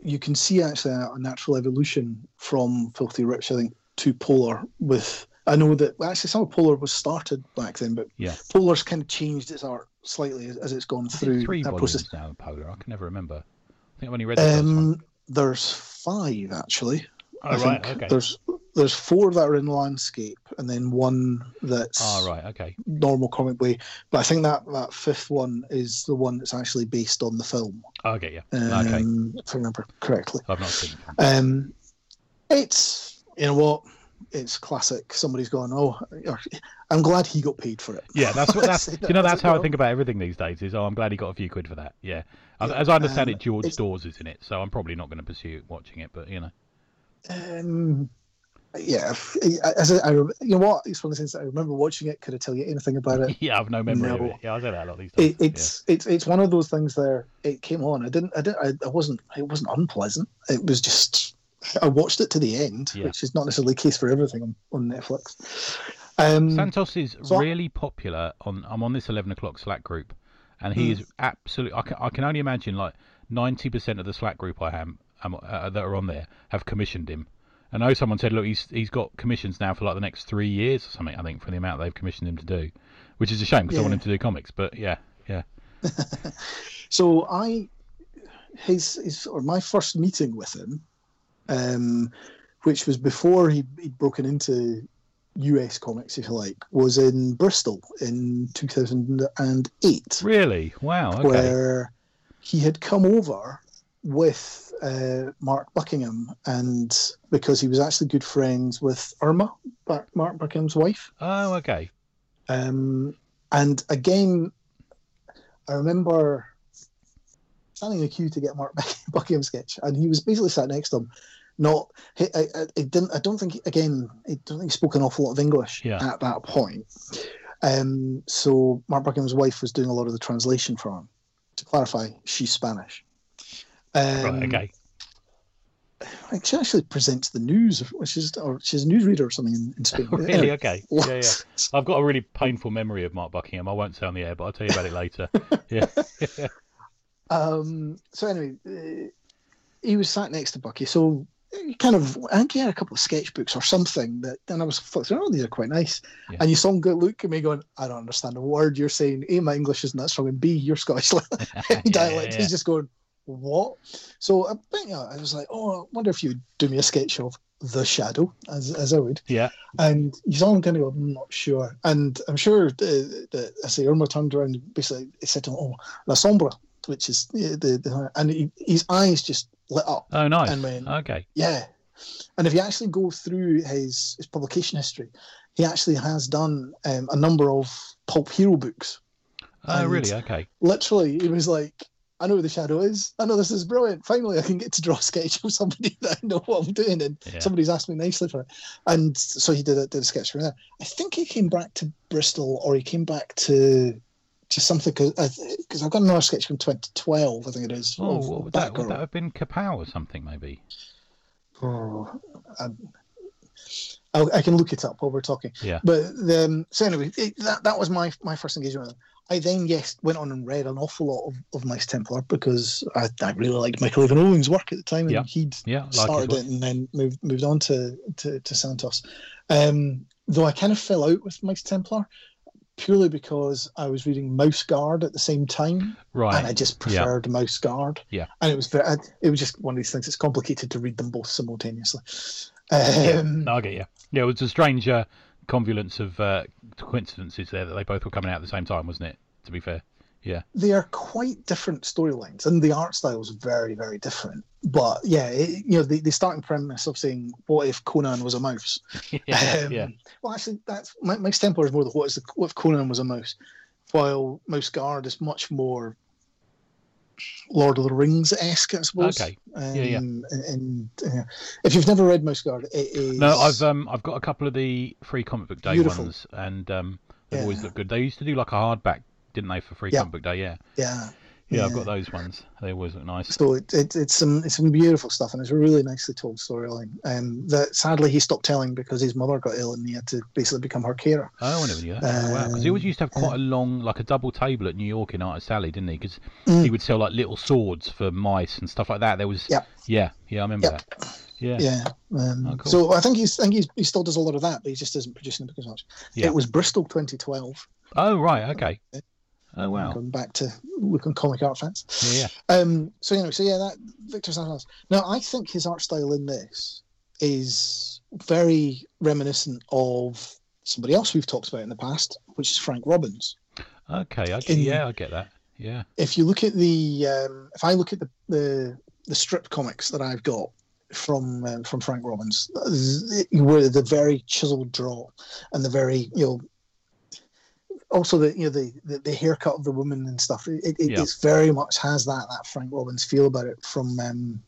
you can see actually a, natural evolution from Filthy Rich, I think, to Polar. With I know that actually some of Polar was started back then, but Yeah. Polar's kind of changed its art slightly as, it's gone through three that volumes process. now. Polar. I can never remember. I think I've only read the. Um, there's five actually. Oh I right. think Okay. There's there's four that are in landscape, and then one that's Oh right. Okay. normal comic way. But I think that that fifth one is the one that's actually based on the film. Okay. Yeah. Um, Okay. If I remember correctly. I've not seen it. Um, it's you know what, it's classic. Somebody's gone. Oh, I'm glad he got paid for it. Yeah, that's what that's. You know that's how I think about everything these days. Is oh, I'm glad he got a few quid for that. Yeah. As- Yeah, As I understand um, it, George Dawes is in it, so I'm probably not going to pursue watching it. But you know. Um, yeah, as I, I, you know what, it's one of the things that I remember watching it. Could I tell you anything about it? Yeah, I've no memory of it. Yeah, I say that a lot these days. it it's it's it's one of those things there. It came on. I didn't. I didn't. I, I wasn't. It wasn't unpleasant. It was just. I watched it to the end, Yeah. which is not necessarily the case for everything on, on Netflix. Um, Santos is so I- really popular on. I'm on this 11 o'clock Slack group, and he Hmm. is absolutely. I can, I can only imagine like 90% of the Slack group I am uh, that are on there have commissioned him. I know someone said, look, he's he's got commissions now for like the next three years or something. I think for the amount they've commissioned him to do, which is a shame because I want him to do comics. But yeah, yeah, So I, his his or my first meeting with him, um, which was before he he'd broken into U.S. comics, if you like, was in Bristol in 2008, really, wow, okay, where he had come over with uh, Mark Buckingham, and because he was actually good friends with Irma, Mark, Buckingham's wife. oh, okay, Um, and again, I remember standing in the queue to get Mark Buckingham sketch, and he was basically sat next to him. Not, he, I, I, didn't. I don't think. Again, I don't think he spoke an awful lot of English Yeah. at that point. Um, so Mark Buckingham's wife was doing a lot of the translation for him. To clarify, she's Spanish. Um, right, okay, She actually presents the news, which is, or she's a newsreader or something in, in Spain. really, okay, yeah, yeah. I've got a really painful memory of Mark Buckingham. I won't say on the air, but I'll tell you about it later. Yeah, Um, so anyway, uh, he was sat next to Bucky. So kind of, I think he had a couple of sketchbooks or something that, and I was flipping oh, these are quite nice. Yeah. And you saw him go look at me going, I don't understand a word you're saying. A, my English isn't that strong, and B, your Scottish Yeah, dialect. yeah. He's just going, what? So I, think, I was like, oh, I wonder if you'd do me a sketch of the shadow, as, as I would. yeah. And you saw him kind of go, I'm not sure. And I'm sure that, that I say Irma turned around and basically said to him, Oh, La Sombra, which is the, the, and he, his eyes just lit up. Oh, nice. And when- okay. Yeah. And if you actually go through his, his publication history, he actually has done um, a number of pulp hero books. Oh, and- really? Okay. Literally, he was like, I know where the shadow is. I know this is brilliant. Finally, I can get to draw a sketch of somebody that I know what I'm doing, and Yeah. somebody's asked me nicely for it. And so he did a, did a sketch from there. I think he came back to Bristol, or he came back to to something because I've got another sketch from 2012. I think it is. Oh, what would that, would that have been Kapow or something, maybe? Oh, I, I, I can look it up while we're talking. Yeah. But um, so anyway, it, that that was my my first engagement. I then yes went on and read an awful lot of, of Mice Templar because I, I really liked Michael Avon Oeming's work at the time, and Yeah. he'd Yeah, like started it. it and then moved moved on to to, to Santos. Um, though I kind of fell out with Mice Templar purely because I was reading Mouse Guard at the same time, Right. and I just Yeah. preferred Mouse Guard. Yeah. and it was very, it was just one of these things. It's complicated to read them both simultaneously. Yeah, Um, no, I get you. Yeah, it was a strange uh, of uh, coincidences there that they both were coming out at the same time, wasn't it? To be fair. Yeah. they are quite different storylines, and the art style is very, very different. But yeah, it, you know, the, the starting premise of saying, "What if Conan was a mouse?" yeah. Um, yeah. Well, actually, that's my, Mice Templar is more the what is the what if Conan was a mouse, while Mouse Guard is much more Lord of the Rings esque, I suppose. Okay. Um, Yeah, yeah. And, and uh, if you've never read Mouse Guard, it is No, I've um I've got a couple of the free comic book day Beautiful. ones, and um they've Yeah. always looked good. They used to do like a hardback, didn't they, for free Yeah. comic book day? Yeah. yeah. yeah, I've got those ones. They always look nice. So it, it, it's some it's some beautiful stuff, and it's a really nicely told storyline. Um, that sadly he stopped telling because his mother got ill, and he had to basically become her carer. Oh, I never knew that. oh, wow, because he always Um, used to have quite a long, like a double table at New York in Artist Alley, didn't he? Because Mm. he would sell like little swords for mice and stuff like that. There was, Yep. yeah, yeah, I remember Yep. that. Yeah, Yeah. Um, Oh, cool. So I think he's I think he's, he still does a lot of that, but he just isn't producing the book as much. Yeah. It was Bristol 2012. Oh, right, okay. Oh, wow. Going back to looking comic art fans. Yeah, yeah. Um, so anyway, so yeah, that Victor Santos. Now I think his art style in this is very reminiscent of somebody else we've talked about in the past, which is Frank Robbins. Okay, I In- yeah, I get that. Yeah, If you look at the, um, if I look at the the, the strip comics that I've got from um, from Frank Robbins, where the very chiseled draw and the very you know. Also, the you know the, the, the haircut of the woman and stuff. It, it, Yeah. it's very much has that that Frank Robbins feel about it from. Um,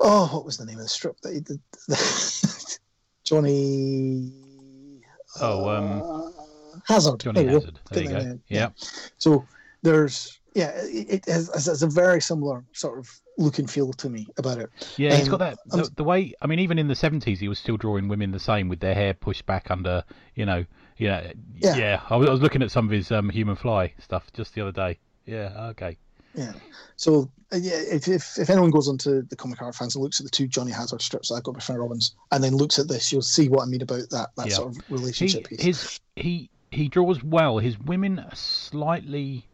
oh, what was the name of the strip that he did? Johnny. Oh, um, uh, Hazard. Johnny There we go. Hazard. There you go. Yeah, So there's yeah, it, it has, has a very similar sort of look and feel to me about it. yeah. he's got that the, the way. I mean, even in the seventies, he was still drawing women the same with their hair pushed back under. You know, know. Yeah. Yeah. I, was, I was looking at some of his um, Human Fly stuff just the other day. Yeah. Okay. Yeah. So uh, yeah, if, if if anyone goes onto the comic art fans and looks at the two Johnny Hazard strips that I got by Frank Robbins, and then looks at this, you'll see what I mean about that that Yeah. sort of He, relationship piece. his he he draws well. His women are slightly.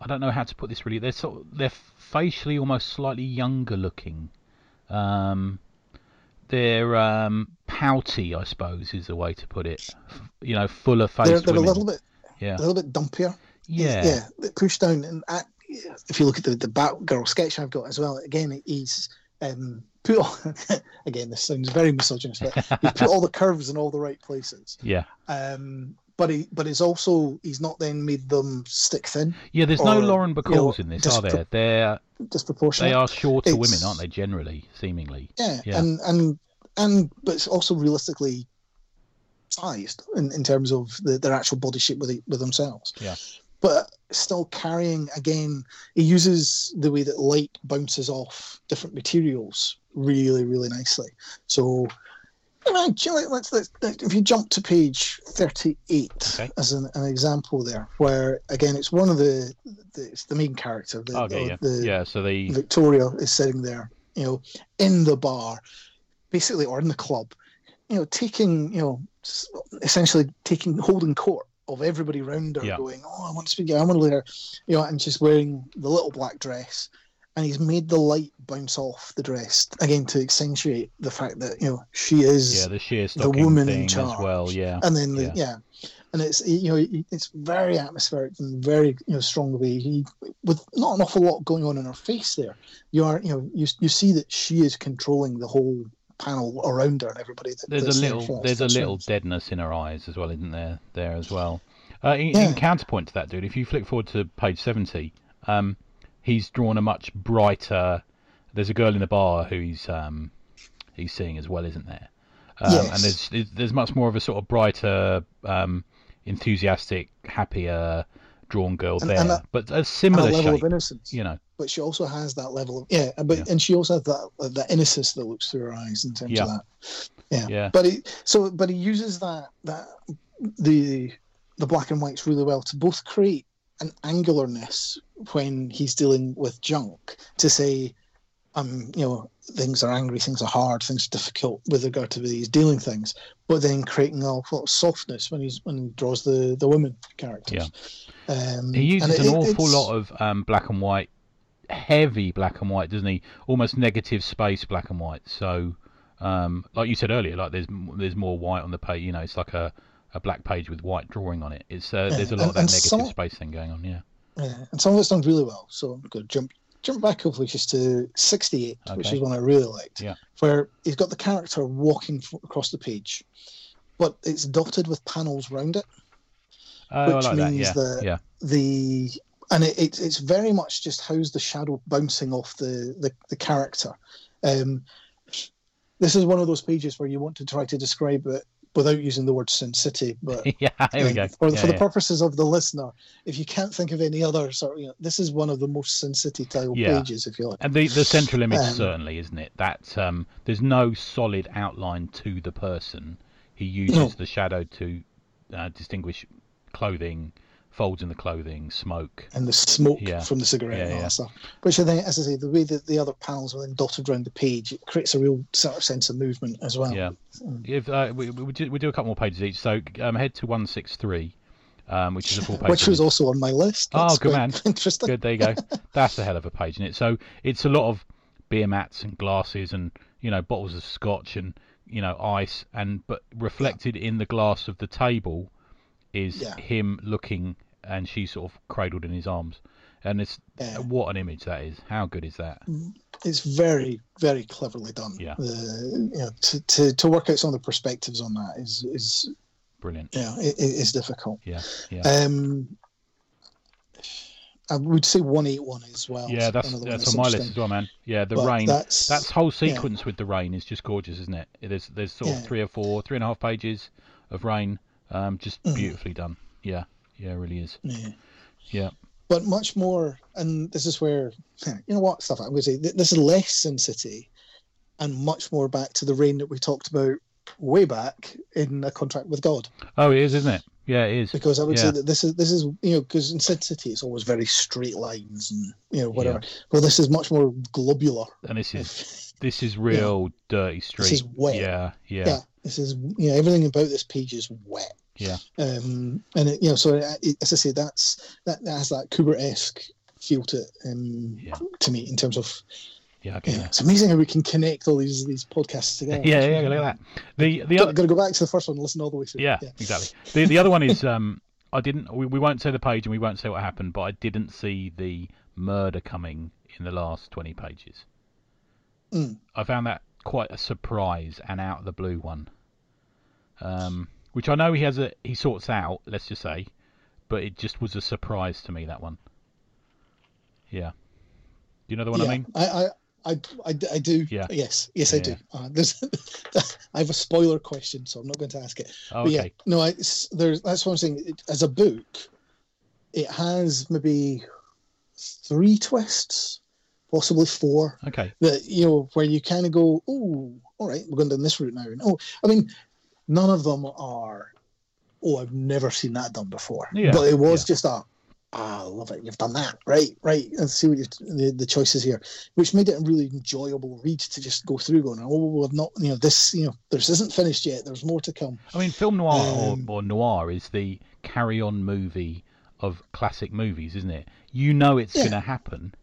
I don't know how to put this really. They're sort of, they're facially almost slightly younger looking. Um, they're um, pouty, I suppose, is the way to put it. You know, fuller face they're, they're a little bit yeah, a little bit dumpier. yeah, yeah, they push down and at, if you look at the the Batgirl sketch I've got as well, again he's um, put all, again this sounds very misogynist, but he's put all the curves in all the right places. yeah, Um, but he but it's also he's not then made them stick thin, yeah. There's no Or, Lauren you know, in this, just are there? They're disproportionate. they are shorter women, aren't they? Generally, seemingly. Yeah, Yeah. and and and but it's also realistically sized in, in terms of the, their actual body shape with the, with themselves. Yeah. But still carrying again, he uses the way that light bounces off different materials really, really nicely. So, actually, let's, let's, let's if you jump to page thirty-eight Okay. as an, an example there, where again it's one of the, the it's the main character, the, Okay, yeah, the, yeah. So the Victoria is sitting there, you know, in the bar, basically, or in the club, you know, taking, you know, essentially taking, holding court of everybody around her, Yeah. going, "Oh, I want to speak, I want to her," you know, and she's wearing the little black dress, and he's made the light bounce off the dress again to accentuate the fact that you know she is, yeah the sheer the woman in charge. well. Yeah, and then the, yeah. yeah. And it's you know it's very atmospheric and very you know strong way he with not an awful lot going on in her face there. You are you know you you see that she is controlling the whole panel around her and everybody. That, there's a little there's a little deadness in her eyes as well isn't there there as well uh, in, Yeah. in counterpoint to that dude if you flick forward to page 70 um, he's drawn a much brighter. There's a girl in the bar who he's um, he's seeing as well, isn't there? Um, Yes. And there's there's- much more of a sort of brighter, um, enthusiastic, happier drawn girl And- there, and that- but a similar level shape. of innocence. You know, but she also has that level of yeah, but Yeah. and she also has that that innocence that looks through her eyes in terms Yeah. of that. Yeah. Yeah. But he so but he uses that that the the black and whites really well to both create an angularness when he's dealing with junk to say um you know things are angry things are hard things are difficult with regard to these dealing things but then creating a lot of softness when he's when he draws the the women characters um he uses an it- awful it's- lot of um, black and white, heavy black and white, doesn't he? Almost negative space black and white. So, um, like you said earlier, like there's there's more white on the page. You know, it's like a, a black page with white drawing on it. It's uh, Yeah, there's a lot and- of that negative some- space thing going on. Yeah. Yeah, and some of it's done really well. So I'm going to jump jump back hopefully just to 68, which is one I really liked. Yeah. Where he's got the character walking f- across the page, but it's dotted with panels round it. Oh, Which I like that. means Yeah. that- Yeah. The and it, it, it's very much just how's the shadow bouncing off the the, the character. Um, this is one of those pages where you want to try to describe it without using the word Sin City, but yeah. Here we um, go. For, Yeah, for the yeah. purposes of the listener, if you can't think of any other sort you know, this is one of the most Sin City style Yeah. pages, if you like. And the the central image Um, certainly, isn't it? That um, there's no solid outline to the person. He uses No. the shadow to uh, distinguish clothing, folds in the clothing, smoke. And the smoke Yeah. from the cigarette Yeah, and all that stuff. Which I think, as I say, the way that the other panels are then dotted around the page, it creates a real sort of sense of movement as well. Yeah. Mm. If uh, we, we, do, we do a couple more pages each, so um, head to one six three, um, which is a full page. Which was also on my list. Oh, good man. Interesting. good. There you go. That's a hell of a page, isn't it? So it's a lot of beer mats and glasses and you know bottles of scotch and you know ice and but reflected in the glass of the table is Yeah. him looking and she's sort of cradled in his arms. And it's Yeah. what an image that is. How good is that? It's very, very cleverly done. Yeah. The, you know, to, to, to work out some of the perspectives on that is, is Brilliant. yeah, it, it is difficult. Yeah. Yeah. Um, I would say one eight one as well. yeah, that's one that's on my list as well, man. Yeah, the But rain. That's, That whole sequence with the rain is just gorgeous, isn't it? There's there's sort of Yeah. three or four, three and a half pages of rain, um, just Mhm. beautifully done. Yeah, yeah, it really is. yeah. Yeah, but much more. And this is where you know what stuff I'm going to say. This is less Sin City, and much more back to the rain that we talked about way back in a contract with God. Oh, it is, isn't it? Yeah, it is. Because I would Yeah. say that this is this is you know because in Sin City it's always very straight lines and you know whatever. Well, this is much more globular. And this is this is real dirty street. is wet. Yeah, yeah, yeah, this is you know everything about this page is wet. Yeah. Um, and it, you know, so it, it- as I say, that's that, that has that Kubert esque feel to it. Um, Yeah. to me in terms of yeah. Okay. yeah, Yeah, it's amazing how we can connect all these these podcasts together. yeah, yeah, look at that. The the Got, other got to go back to the first one and listen all the way through. yeah, exactly. The the other one is um I didn't we, we won't say the page and we won't say what happened, but I didn't see the murder coming in the last twenty pages. Mm. I found that quite a surprise and out of the blue one. Um, which I know he has a he sorts out, let's just say, but it just was a surprise to me that one. Yeah. Do you know the one yeah. I mean? I, I, I, I, I do. Yeah. Yes. Yes, I do. Uh, there's, I have a spoiler question, so I'm not going to ask it. Oh, But yeah, okay. no, I, there's that's what I'm saying. It, as a book, it has maybe three twists, possibly four. Okay. That you know where you kind of go, oh, all right, we're going down this route now. And, oh, I mean, none of them are. Oh, I've never seen that done before. Yeah, But it was yeah. just a. Ah, I love it. You've done that, right? Right. And see what you the, the choices here, which made it a really enjoyable read to just go through. Going, oh, well, I've not, you know, this, you know, this isn't finished yet. There's more to come. I mean, film noir Um, or, or noir is the carry-on movie of classic movies, isn't it? You know it's Yeah. going to happen.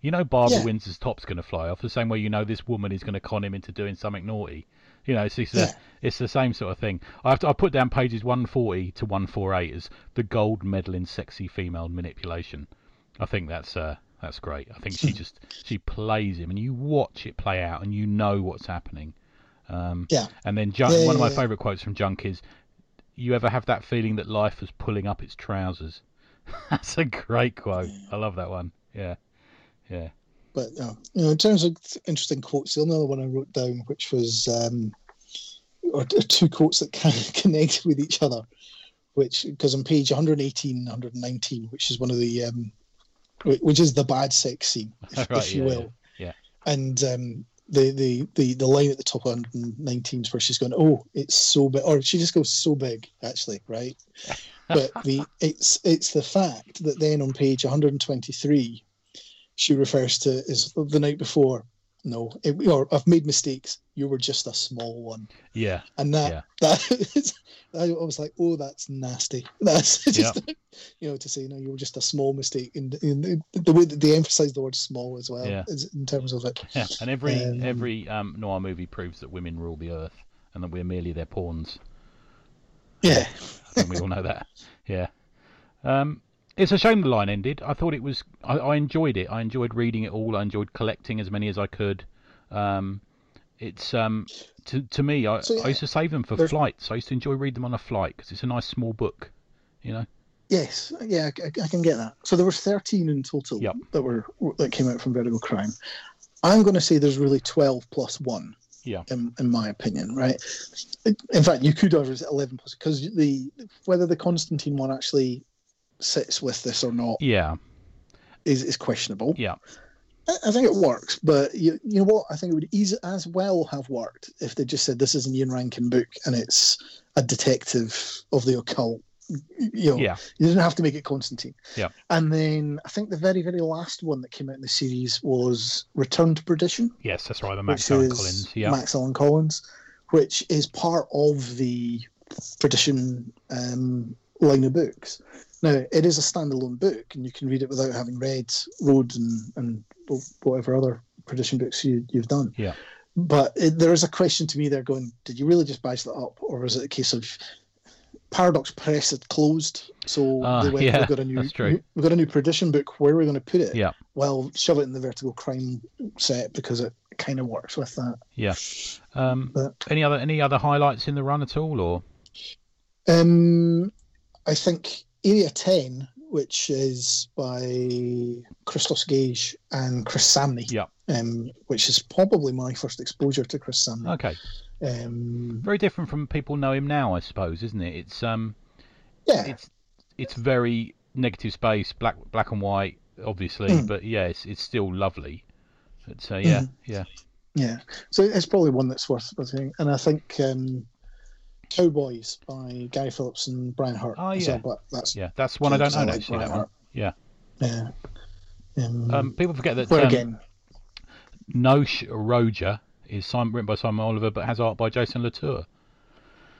You know Barbara Yeah. Windsor's top's going to fly off the same way you know this woman is going to con him into doing something naughty. You know, it's it's, Yeah. a, it's the same sort of thing. I have to, I put down pages 140 to 148 as the gold medal in sexy female manipulation. I think that's uh, that's great. I think she just she plays him, and you watch it play out, and you know what's happening. Um, Yeah. and then Junk, Yeah, one of my favourite quotes from Junk is, "You ever have that feeling that life is pulling up its trousers?" That's a great quote. I love that one. yeah, yeah. But uh, you know, in terms of interesting quotes, the only other one I wrote down, which was um, or, two quotes that kind of connect with each other, which because on page 118, 119, which is one of the um, which is the bad sex scene, if, Right, if you yeah, will. yeah, yeah. And um, the, the the the line at the top of 119 is where she's going, "Oh, it's so big," or she just goes, "So big," actually, right? but the it's it's the fact that then on page 123 she refers to as the night before no it, or i've made mistakes you were just a small one Yeah, and that Yeah. that is, I was like oh that's nasty that's just you know to say no you were just a small mistake and, and the way that they emphasize the word small as well Yeah. is in terms of it yeah. And every Um, every um, noir movie proves that women rule the earth and that we're merely their pawns. yeah and we all know that. Yeah. Um, it's a shame the line ended. I thought it was. I, I enjoyed it. I enjoyed reading it all. I enjoyed collecting as many as I could. Um, it's um, to to me. I, So, I used to save them for there's- flights. I used to enjoy reading them on a flight because it's a nice small book. You know. Yes, yeah, I, I can get that. So there was thirteen in total Yep. that were that came out from Vertigo Crime. I'm going to say there's really twelve plus one. Yeah. In, in my opinion, right? In fact, you could argue it's eleven plus because the whether the Constantine one actually sits with this or not Yeah. is, is questionable. Yeah. I, I think it works, but you, you know what? I think it would easy, as well have worked if they just said this is an Ian Rankin book and it's a detective of the occult. You know, Yeah. you didn't have to make it Constantine. Yeah. And then I think the very, very last one that came out in the series was Return to Perdition, Yes, that's right. The Max Allan Collins. Yeah. Max Allan Collins, which is part of the Perdition um, line of books. Now, it is a standalone book, and you can read it without having read Road and, and whatever other Perdition books you, you've done. Yeah. But it, there is a question to me there going, did you really just badge that up, or was it a case of Paradox Press had closed, so Ah, they went, yeah, we've got a new, new- we've got a new Perdition book. Where are we going to put it? Yeah. Well, shove it in the Vertigo Crime set because it kind of works with that. Yeah. Um, But any other any other highlights in the run at all, or Um, I think Area 10, which is by Christos Gage and Chris Samnee, Yeah. um, which is probably my first exposure to Chris Samnee. okay, Um, very different from people know him now, I suppose, isn't it? It's um, yeah, it's it's very negative space, black black and white, obviously, Mm. but yeah, it's it's still lovely. It's uh, yeah, Mhm. yeah, yeah. So it's probably one that's worth listening. And I think um, Cowboys by Gary Phillips and Brian Hurtt. Oh, yeah. well, but that's yeah. That's one I don't I like actually. Brian That one. Yeah. yeah. Um, Um, people forget that where um, again, Noche Roja is signed, written by Simon Oliver, but has art by Jason Latour,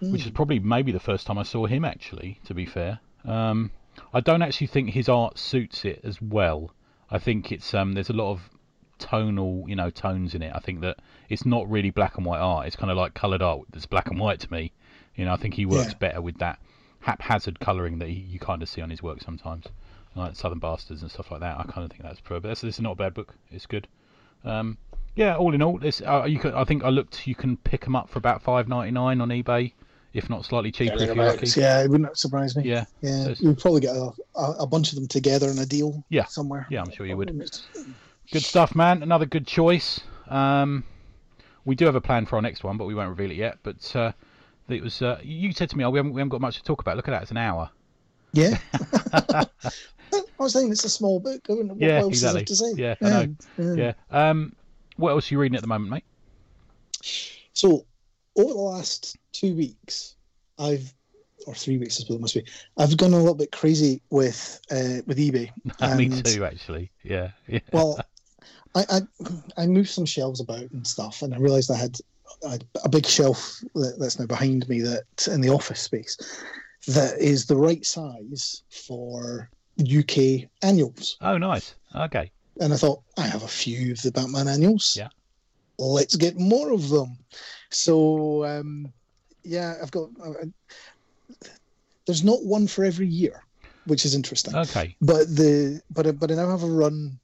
which is mm, probably maybe the first time I saw him. Actually, to be fair, um, I don't actually think his art suits it as well. I think it's um, there's a lot of tonal, you know, tones in it. I think that it's not really black and white art. It's kind of like coloured art that's black and white to me. You know, I think he works Yeah. better with that haphazard colouring that he, you kind of see on his work sometimes, like Southern Bastards and stuff like that. I kind of think that's pro. But this, this is not a bad book. It's good. Um, yeah, all in all, this uh, you can. I think I looked. You can pick them up for about five ninety nine on eBay, if not slightly cheaper if you're lucky. yeah, it wouldn't surprise me. Yeah, Yeah, So you'd probably get a, a, a bunch of them together in a deal Yeah. somewhere. yeah, I'm sure you would. Good stuff, man. Another good choice. Um, we do have a plan for our next one, but we won't reveal it yet. But uh, it was. Uh, you said to me, "Oh, we haven't, we haven't got much to talk about." Look at that; it's an hour. Yeah. I was saying it's a small book. I wouldn't- What Yeah, else is there exactly. to say? Yeah, I know. yeah. Yeah. Um, what else are you reading at the moment, mate? So over the last two weeks, I've or three weeks, I suppose it must be. I've gone a little bit crazy with uh, with eBay. me too, actually. Yeah. Yeah. Well, I, I I moved some shelves about and stuff, and I realised I had a, a big shelf that, that's now behind me that in the office space that is the right size for UK annuals. Oh, nice. Okay. And I thought I have a few of the Batman annuals. Yeah. Let's get more of them. So um, yeah, I've got. Uh, there's not one for every year, which is interesting Okay. but the but but I now have a run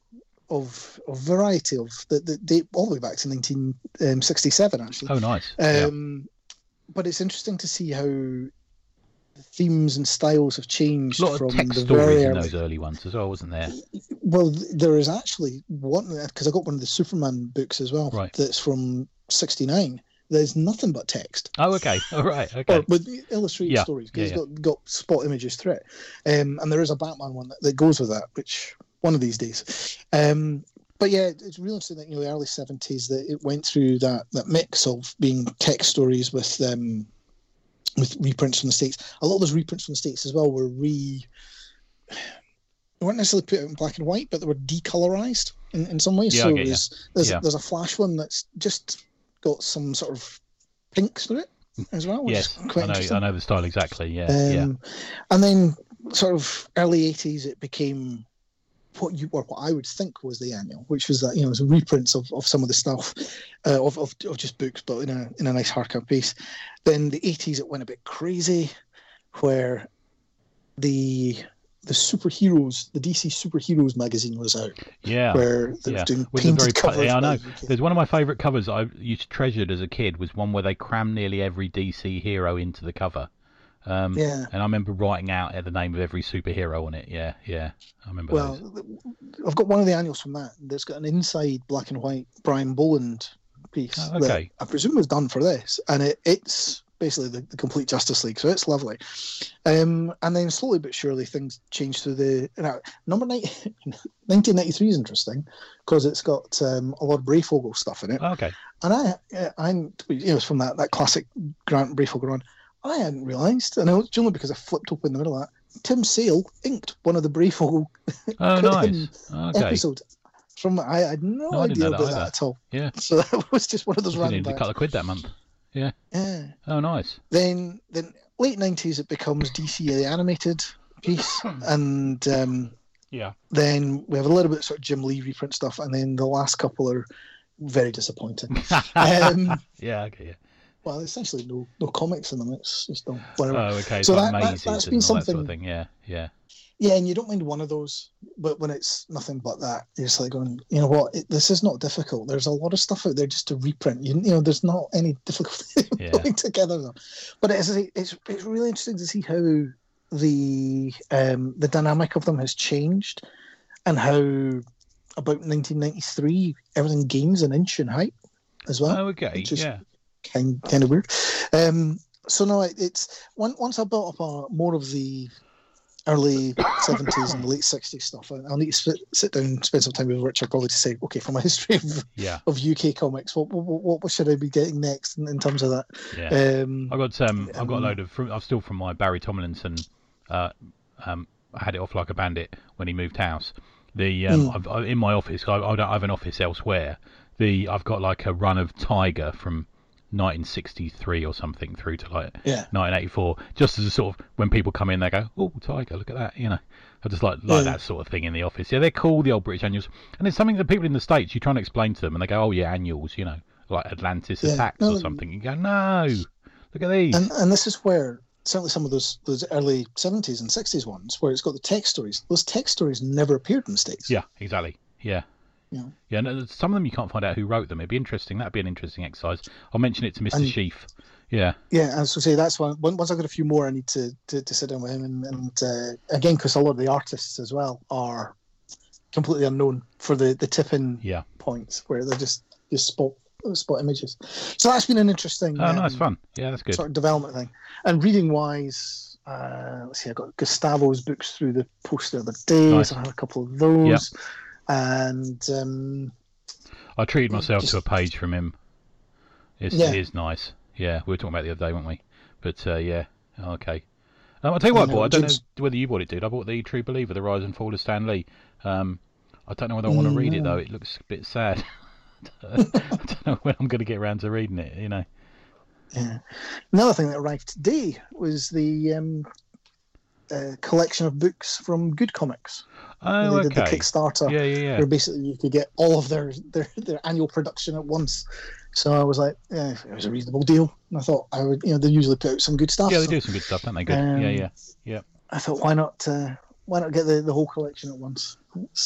of of variety of that that date all the way back to 1967 actually. Oh, nice. yeah. Um, But it's interesting to see how themes and styles have changed A lot from of text the very stories in those early ones as well, wasn't there? Well, there is actually one because I got one of the Superman books as well. Right. That's from '69. There's nothing but text. Oh, okay. All right. Okay. with illustrated Yeah, stories because yeah, it's got, got spot images through it, um, and there is a Batman one that, that goes with that, which one of these days. Um, but yeah, it's really interesting that you know the early seventies that it went through that that mix of being text stories with um, with reprints from the states. A lot of those reprints from the states as well were re. They weren't necessarily put out in black and white, but they were decolorized in, in some ways. Yeah, so ya. there's there's, Yeah. there's a flash one that's just got some sort of pinks through it as well. Which Yes, is quite I know. interesting. I know the style exactly. Yeah. yeah. Um, And then, sort of early '80s, it became what you or what I would think was the annual, which was that you know, it was reprints of, of some of the stuff uh, of, of of just books, but in a in a nice hardcover piece. Then the '80s, it went a bit crazy, where the the superheroes, the DC superheroes magazine was out, Yeah. where they yeah. were doing With painted very covers. yeah, I know. There's one of my favourite covers I used to treasured as a kid was one where they crammed nearly every DC hero into the cover. Um, Yeah. And I remember writing out the name of every superhero on it. Yeah, yeah. I remember Well, those. I've got one of the annuals from that. That's got an inside black and white Brian Bolland piece Oh, okay. I presume was done for this, and it, it's basically the, the complete Justice League, so it's lovely. Um, and then slowly but surely things changed through the number 90, 1993 is interesting because it's got um, a lot of Breyfogle stuff in it, Oh, okay. and I, I'm you know it's from that that classic Grant Breyfogle run. I hadn't realised, and it was only because I flipped open the middle of that. Tim Sale inked one of the Breyfogle Oh, nice. Okay. episode from I had no, No, idea that about that, at all. Yeah. So that was just one of those You random needed a facts. couple of quid that month. Yeah. Oh, nice. Then then late nineties it becomes DC the animated piece, and um, Yeah. then we have a little bit of sort of Jim Lee reprint stuff, and then the last couple are very disappointing. um, yeah. Okay. Yeah. Well, essentially no no comics in them. It's just whatever. Oh, okay. So like that- that- that's been all that sort something- of thing. Yeah. Yeah. Yeah, and you don't mind one of those, but when it's nothing but that, you're just like going, you know what? It, this is not difficult. There's a lot of stuff out there just to reprint. You, you know, there's not any difficulty Yeah. putting together them. But it's it's it's really interesting to see how the um, the dynamic of them has changed, and how about 1993 everything gains an inch in height as well Oh, okay. is- Yeah. Kind kind of weird. Um, so no, it, it's one, once I built up a, more of the early seventies and late sixties stuff. I, I'll need to sit, sit down and spend some time with Richard probably to say, okay, from a history of, Yeah. of UK comics, what, what what should I be getting next in, in terms of that? Yeah. Um, I got um, I've got a um, load of. From, I'm still from my Barrie Tomlinson. Uh, um, I had it off like a bandit when he moved house. The um, Mm. I've, I, in my office, I, I don't have an office elsewhere. The I've got like a run of Tiger from 1963 or something through to like yeah, 1984. Just as a sort of when people come in, they go, "Oh, Tiger, look at that," you know. I just like like Yeah. that sort of thing in the office. Yeah, they're cool, the old British annuals, and it's something that people in the states you try and explain to them, and they go, "Oh yeah, annuals," you know, like Atlantis Yeah. attacks No, or something. You go, "No, look at these." and and this is where certainly some of those those early seventies and sixties ones where it's got the text stories. Those text stories never appeared in the states. Yeah, exactly. Yeah. Yeah. Yeah, and some of them you can't find out who wrote them. It'd be interesting. That'd be an interesting exercise. I'll mention it to Mr. And- Sheaf. Yeah. Yeah, I say, that's one. Once I've got a few more, I need to to, to sit down with him, and, and uh, again, because a lot of the artists as well are completely unknown for the the tipping Yeah. points where they're just just spot spot images. So that's been an interesting. Oh, nice um, fun. Yeah, that's good. Sort of development thing, and reading wise. Uh, let's see, I got Gustavo's books through the post the other day. Nice. So I had a couple of those, and um, I treated myself just- to a page from him. It's, Yeah. It is nice. Yeah, we were talking about it the other day, weren't we? But uh, yeah, okay. Um, I'll tell you what I know, bought. I don't know whether you bought it, dude. I bought the True Believer, The Rise and Fall of Stan Lee. Um, I don't know whether I want to read it though. It looks a bit sad. I don't know when I'm going to get around to reading it. You know. Yeah. Another thing that arrived today was the um, uh, collection of books from Good Comics. Oh, they did the. Kickstarter, Yeah, yeah, yeah. where basically you could get all of their, their, their annual production at once. So I was like, yeah, it was a reasonable deal. And I thought I would, you know, they usually put out some good stuff. Yeah, they so do some good stuff, don't they? Good. Um, yeah, yeah. I thought, why not, uh, why not get the, the whole collection at once?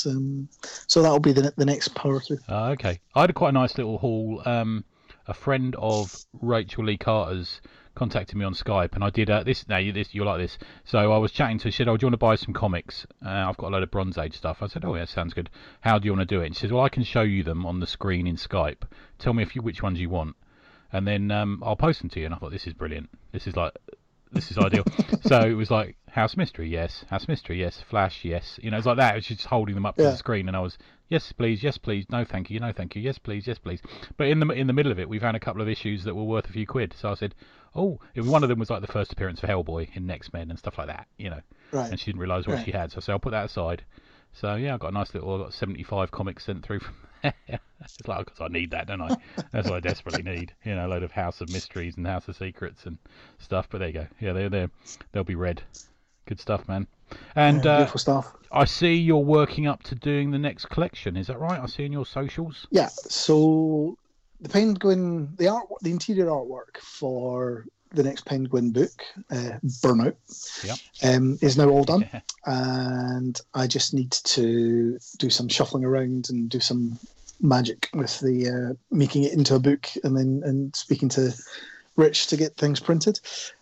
Um, so that'll be the, the next power through. Ah, okay. I had a quite a nice little haul. Um, a friend of Rachel Lee Carter's contacted me on Skype, and I did uh, this. Now you this you like this. So I was chatting to. her, She said, "Oh, do you want to buy some comics? Uh, I've got a load of Bronze Age stuff." I said, "Oh, yeah, sounds good. How do you want to do it?" And she says, "Well, I can show you them on the screen in Skype. Tell me if you which ones you want, and then um, I'll post them to you." And I thought, "This is brilliant. This is like." This is ideal. so it was like House Mystery, yes. House Mystery, yes. Flash, yes. You know, it's like that. It was just holding them up to Yeah. the screen, and I was, yes, please, yes, please, no, thank you, no, thank you, yes, please, yes, please. But in the in the middle of it, we found a couple of issues that were worth a few quid. So I said, oh, it, one of them was like the first appearance of Hellboy in Next Men and stuff like that, you know. Right. And she didn't realise what Right. she had, so I said, I'll put that aside. So yeah, I got a nice little, I got 75 comics sent through from there. it's like, because I need that, don't I? That's what I desperately need. You know, a load of House of Mysteries and House of Secrets and stuff. But there you go. Yeah, they're there. They'll be read. Good stuff, man. And Yeah, uh, beautiful stuff. I see you're working up to doing the next collection. Is that right? I see in your socials. Yeah. So the penguin, the art, the interior artwork for the next penguin book, uh, Burnout, Yep. um, is now all done, and I just need to do some shuffling around and do some magic with the uh, making it into a book, and then and speaking to Rich to get things printed.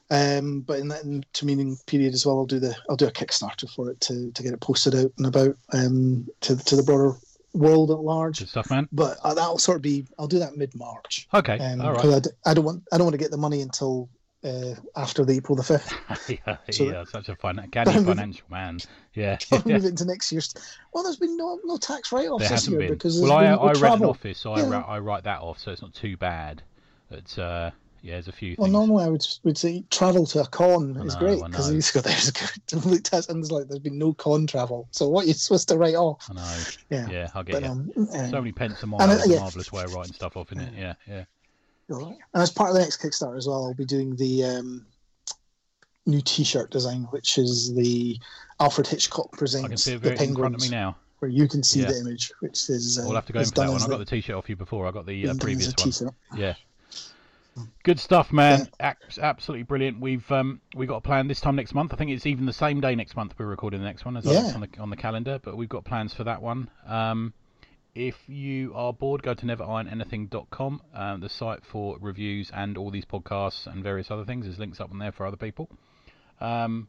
Um, but in that intervening period as well, I'll do the I'll do a Kickstarter for it to, to get it posted out and about um, to to the broader world at large. Good stuff, man. But uh, that'll sort of be I'll do that mid March. Okay. Um, All right. I, d- I don't want I don't want to get the money until uh, after the April the fifth. yeah, so- yeah, such a fin- canny financial man. Yeah. move it into next year's. Well, there's been no no tax write offs this year been. because well, I, been I no rent an office, so I, Yeah. ra- I write that off, so it's not too bad. But uh, yeah, there's a few Well, things. normally I would would say travel to a con is know, great because he's got there's a good looked at and it's like there's been no con travel. So what are you supposed to write off? I know. Yeah. Yeah, I get But you. um, uh, so many pence a mile and, uh, a yeah. marvellous way of writing stuff off, isn't it? Yeah, yeah. and as part of the next Kickstarter as well, I'll be doing the um, new T-shirt design, which is the Alfred Hitchcock presents I can see it the very in front penguins, me now. where you can see Yeah. the image, which is uh, We'll have to go is in for that one. I got the- the t-shirt off you before. I got the uh, previous one. T-shirt. Yeah. Good stuff, man. Ac- absolutely brilliant. We've um, we got a plan this time next month. I think it's even the same day next month we're recording the next one as Yeah. on the on the calendar. But we've got plans for that one. Um, if you are bored, go to neverironanything.com, um, the site for reviews and all these podcasts and various other things. There's links up on there for other people. Um,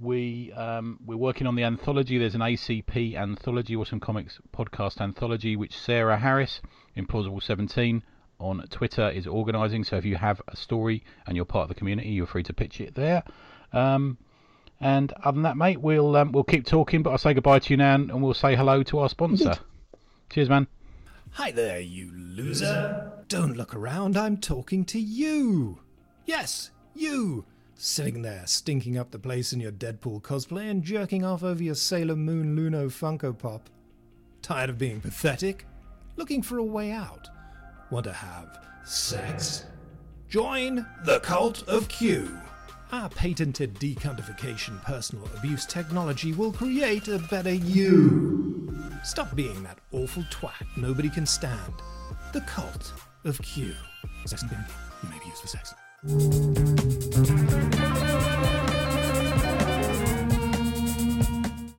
we um, we're working on the anthology. There's an ACP anthology, Awesome Comics podcast anthology, which Sarah Harris, Implausible 17 on Twitter is organising. So if you have a story and you're part of the community, you're free to pitch it there. Um, and other than that, mate, we'll um, we'll keep talking. But I'll say goodbye to you now, and we'll say hello to our sponsor. Cheers, man. Hi there, you loser. Don't look around, I'm talking to you. Yes, you. Sitting there, stinking up the place in your Deadpool cosplay and jerking off over your Sailor Moon Luna Funko Pop. Tired of being pathetic? Looking for a way out? Want to have sex? Join the Cult of Q. Our patented decountification personal abuse technology will create a better you. Stop being that awful twat nobody can stand. The Cult of Q. Sex and being, you may be used for sex.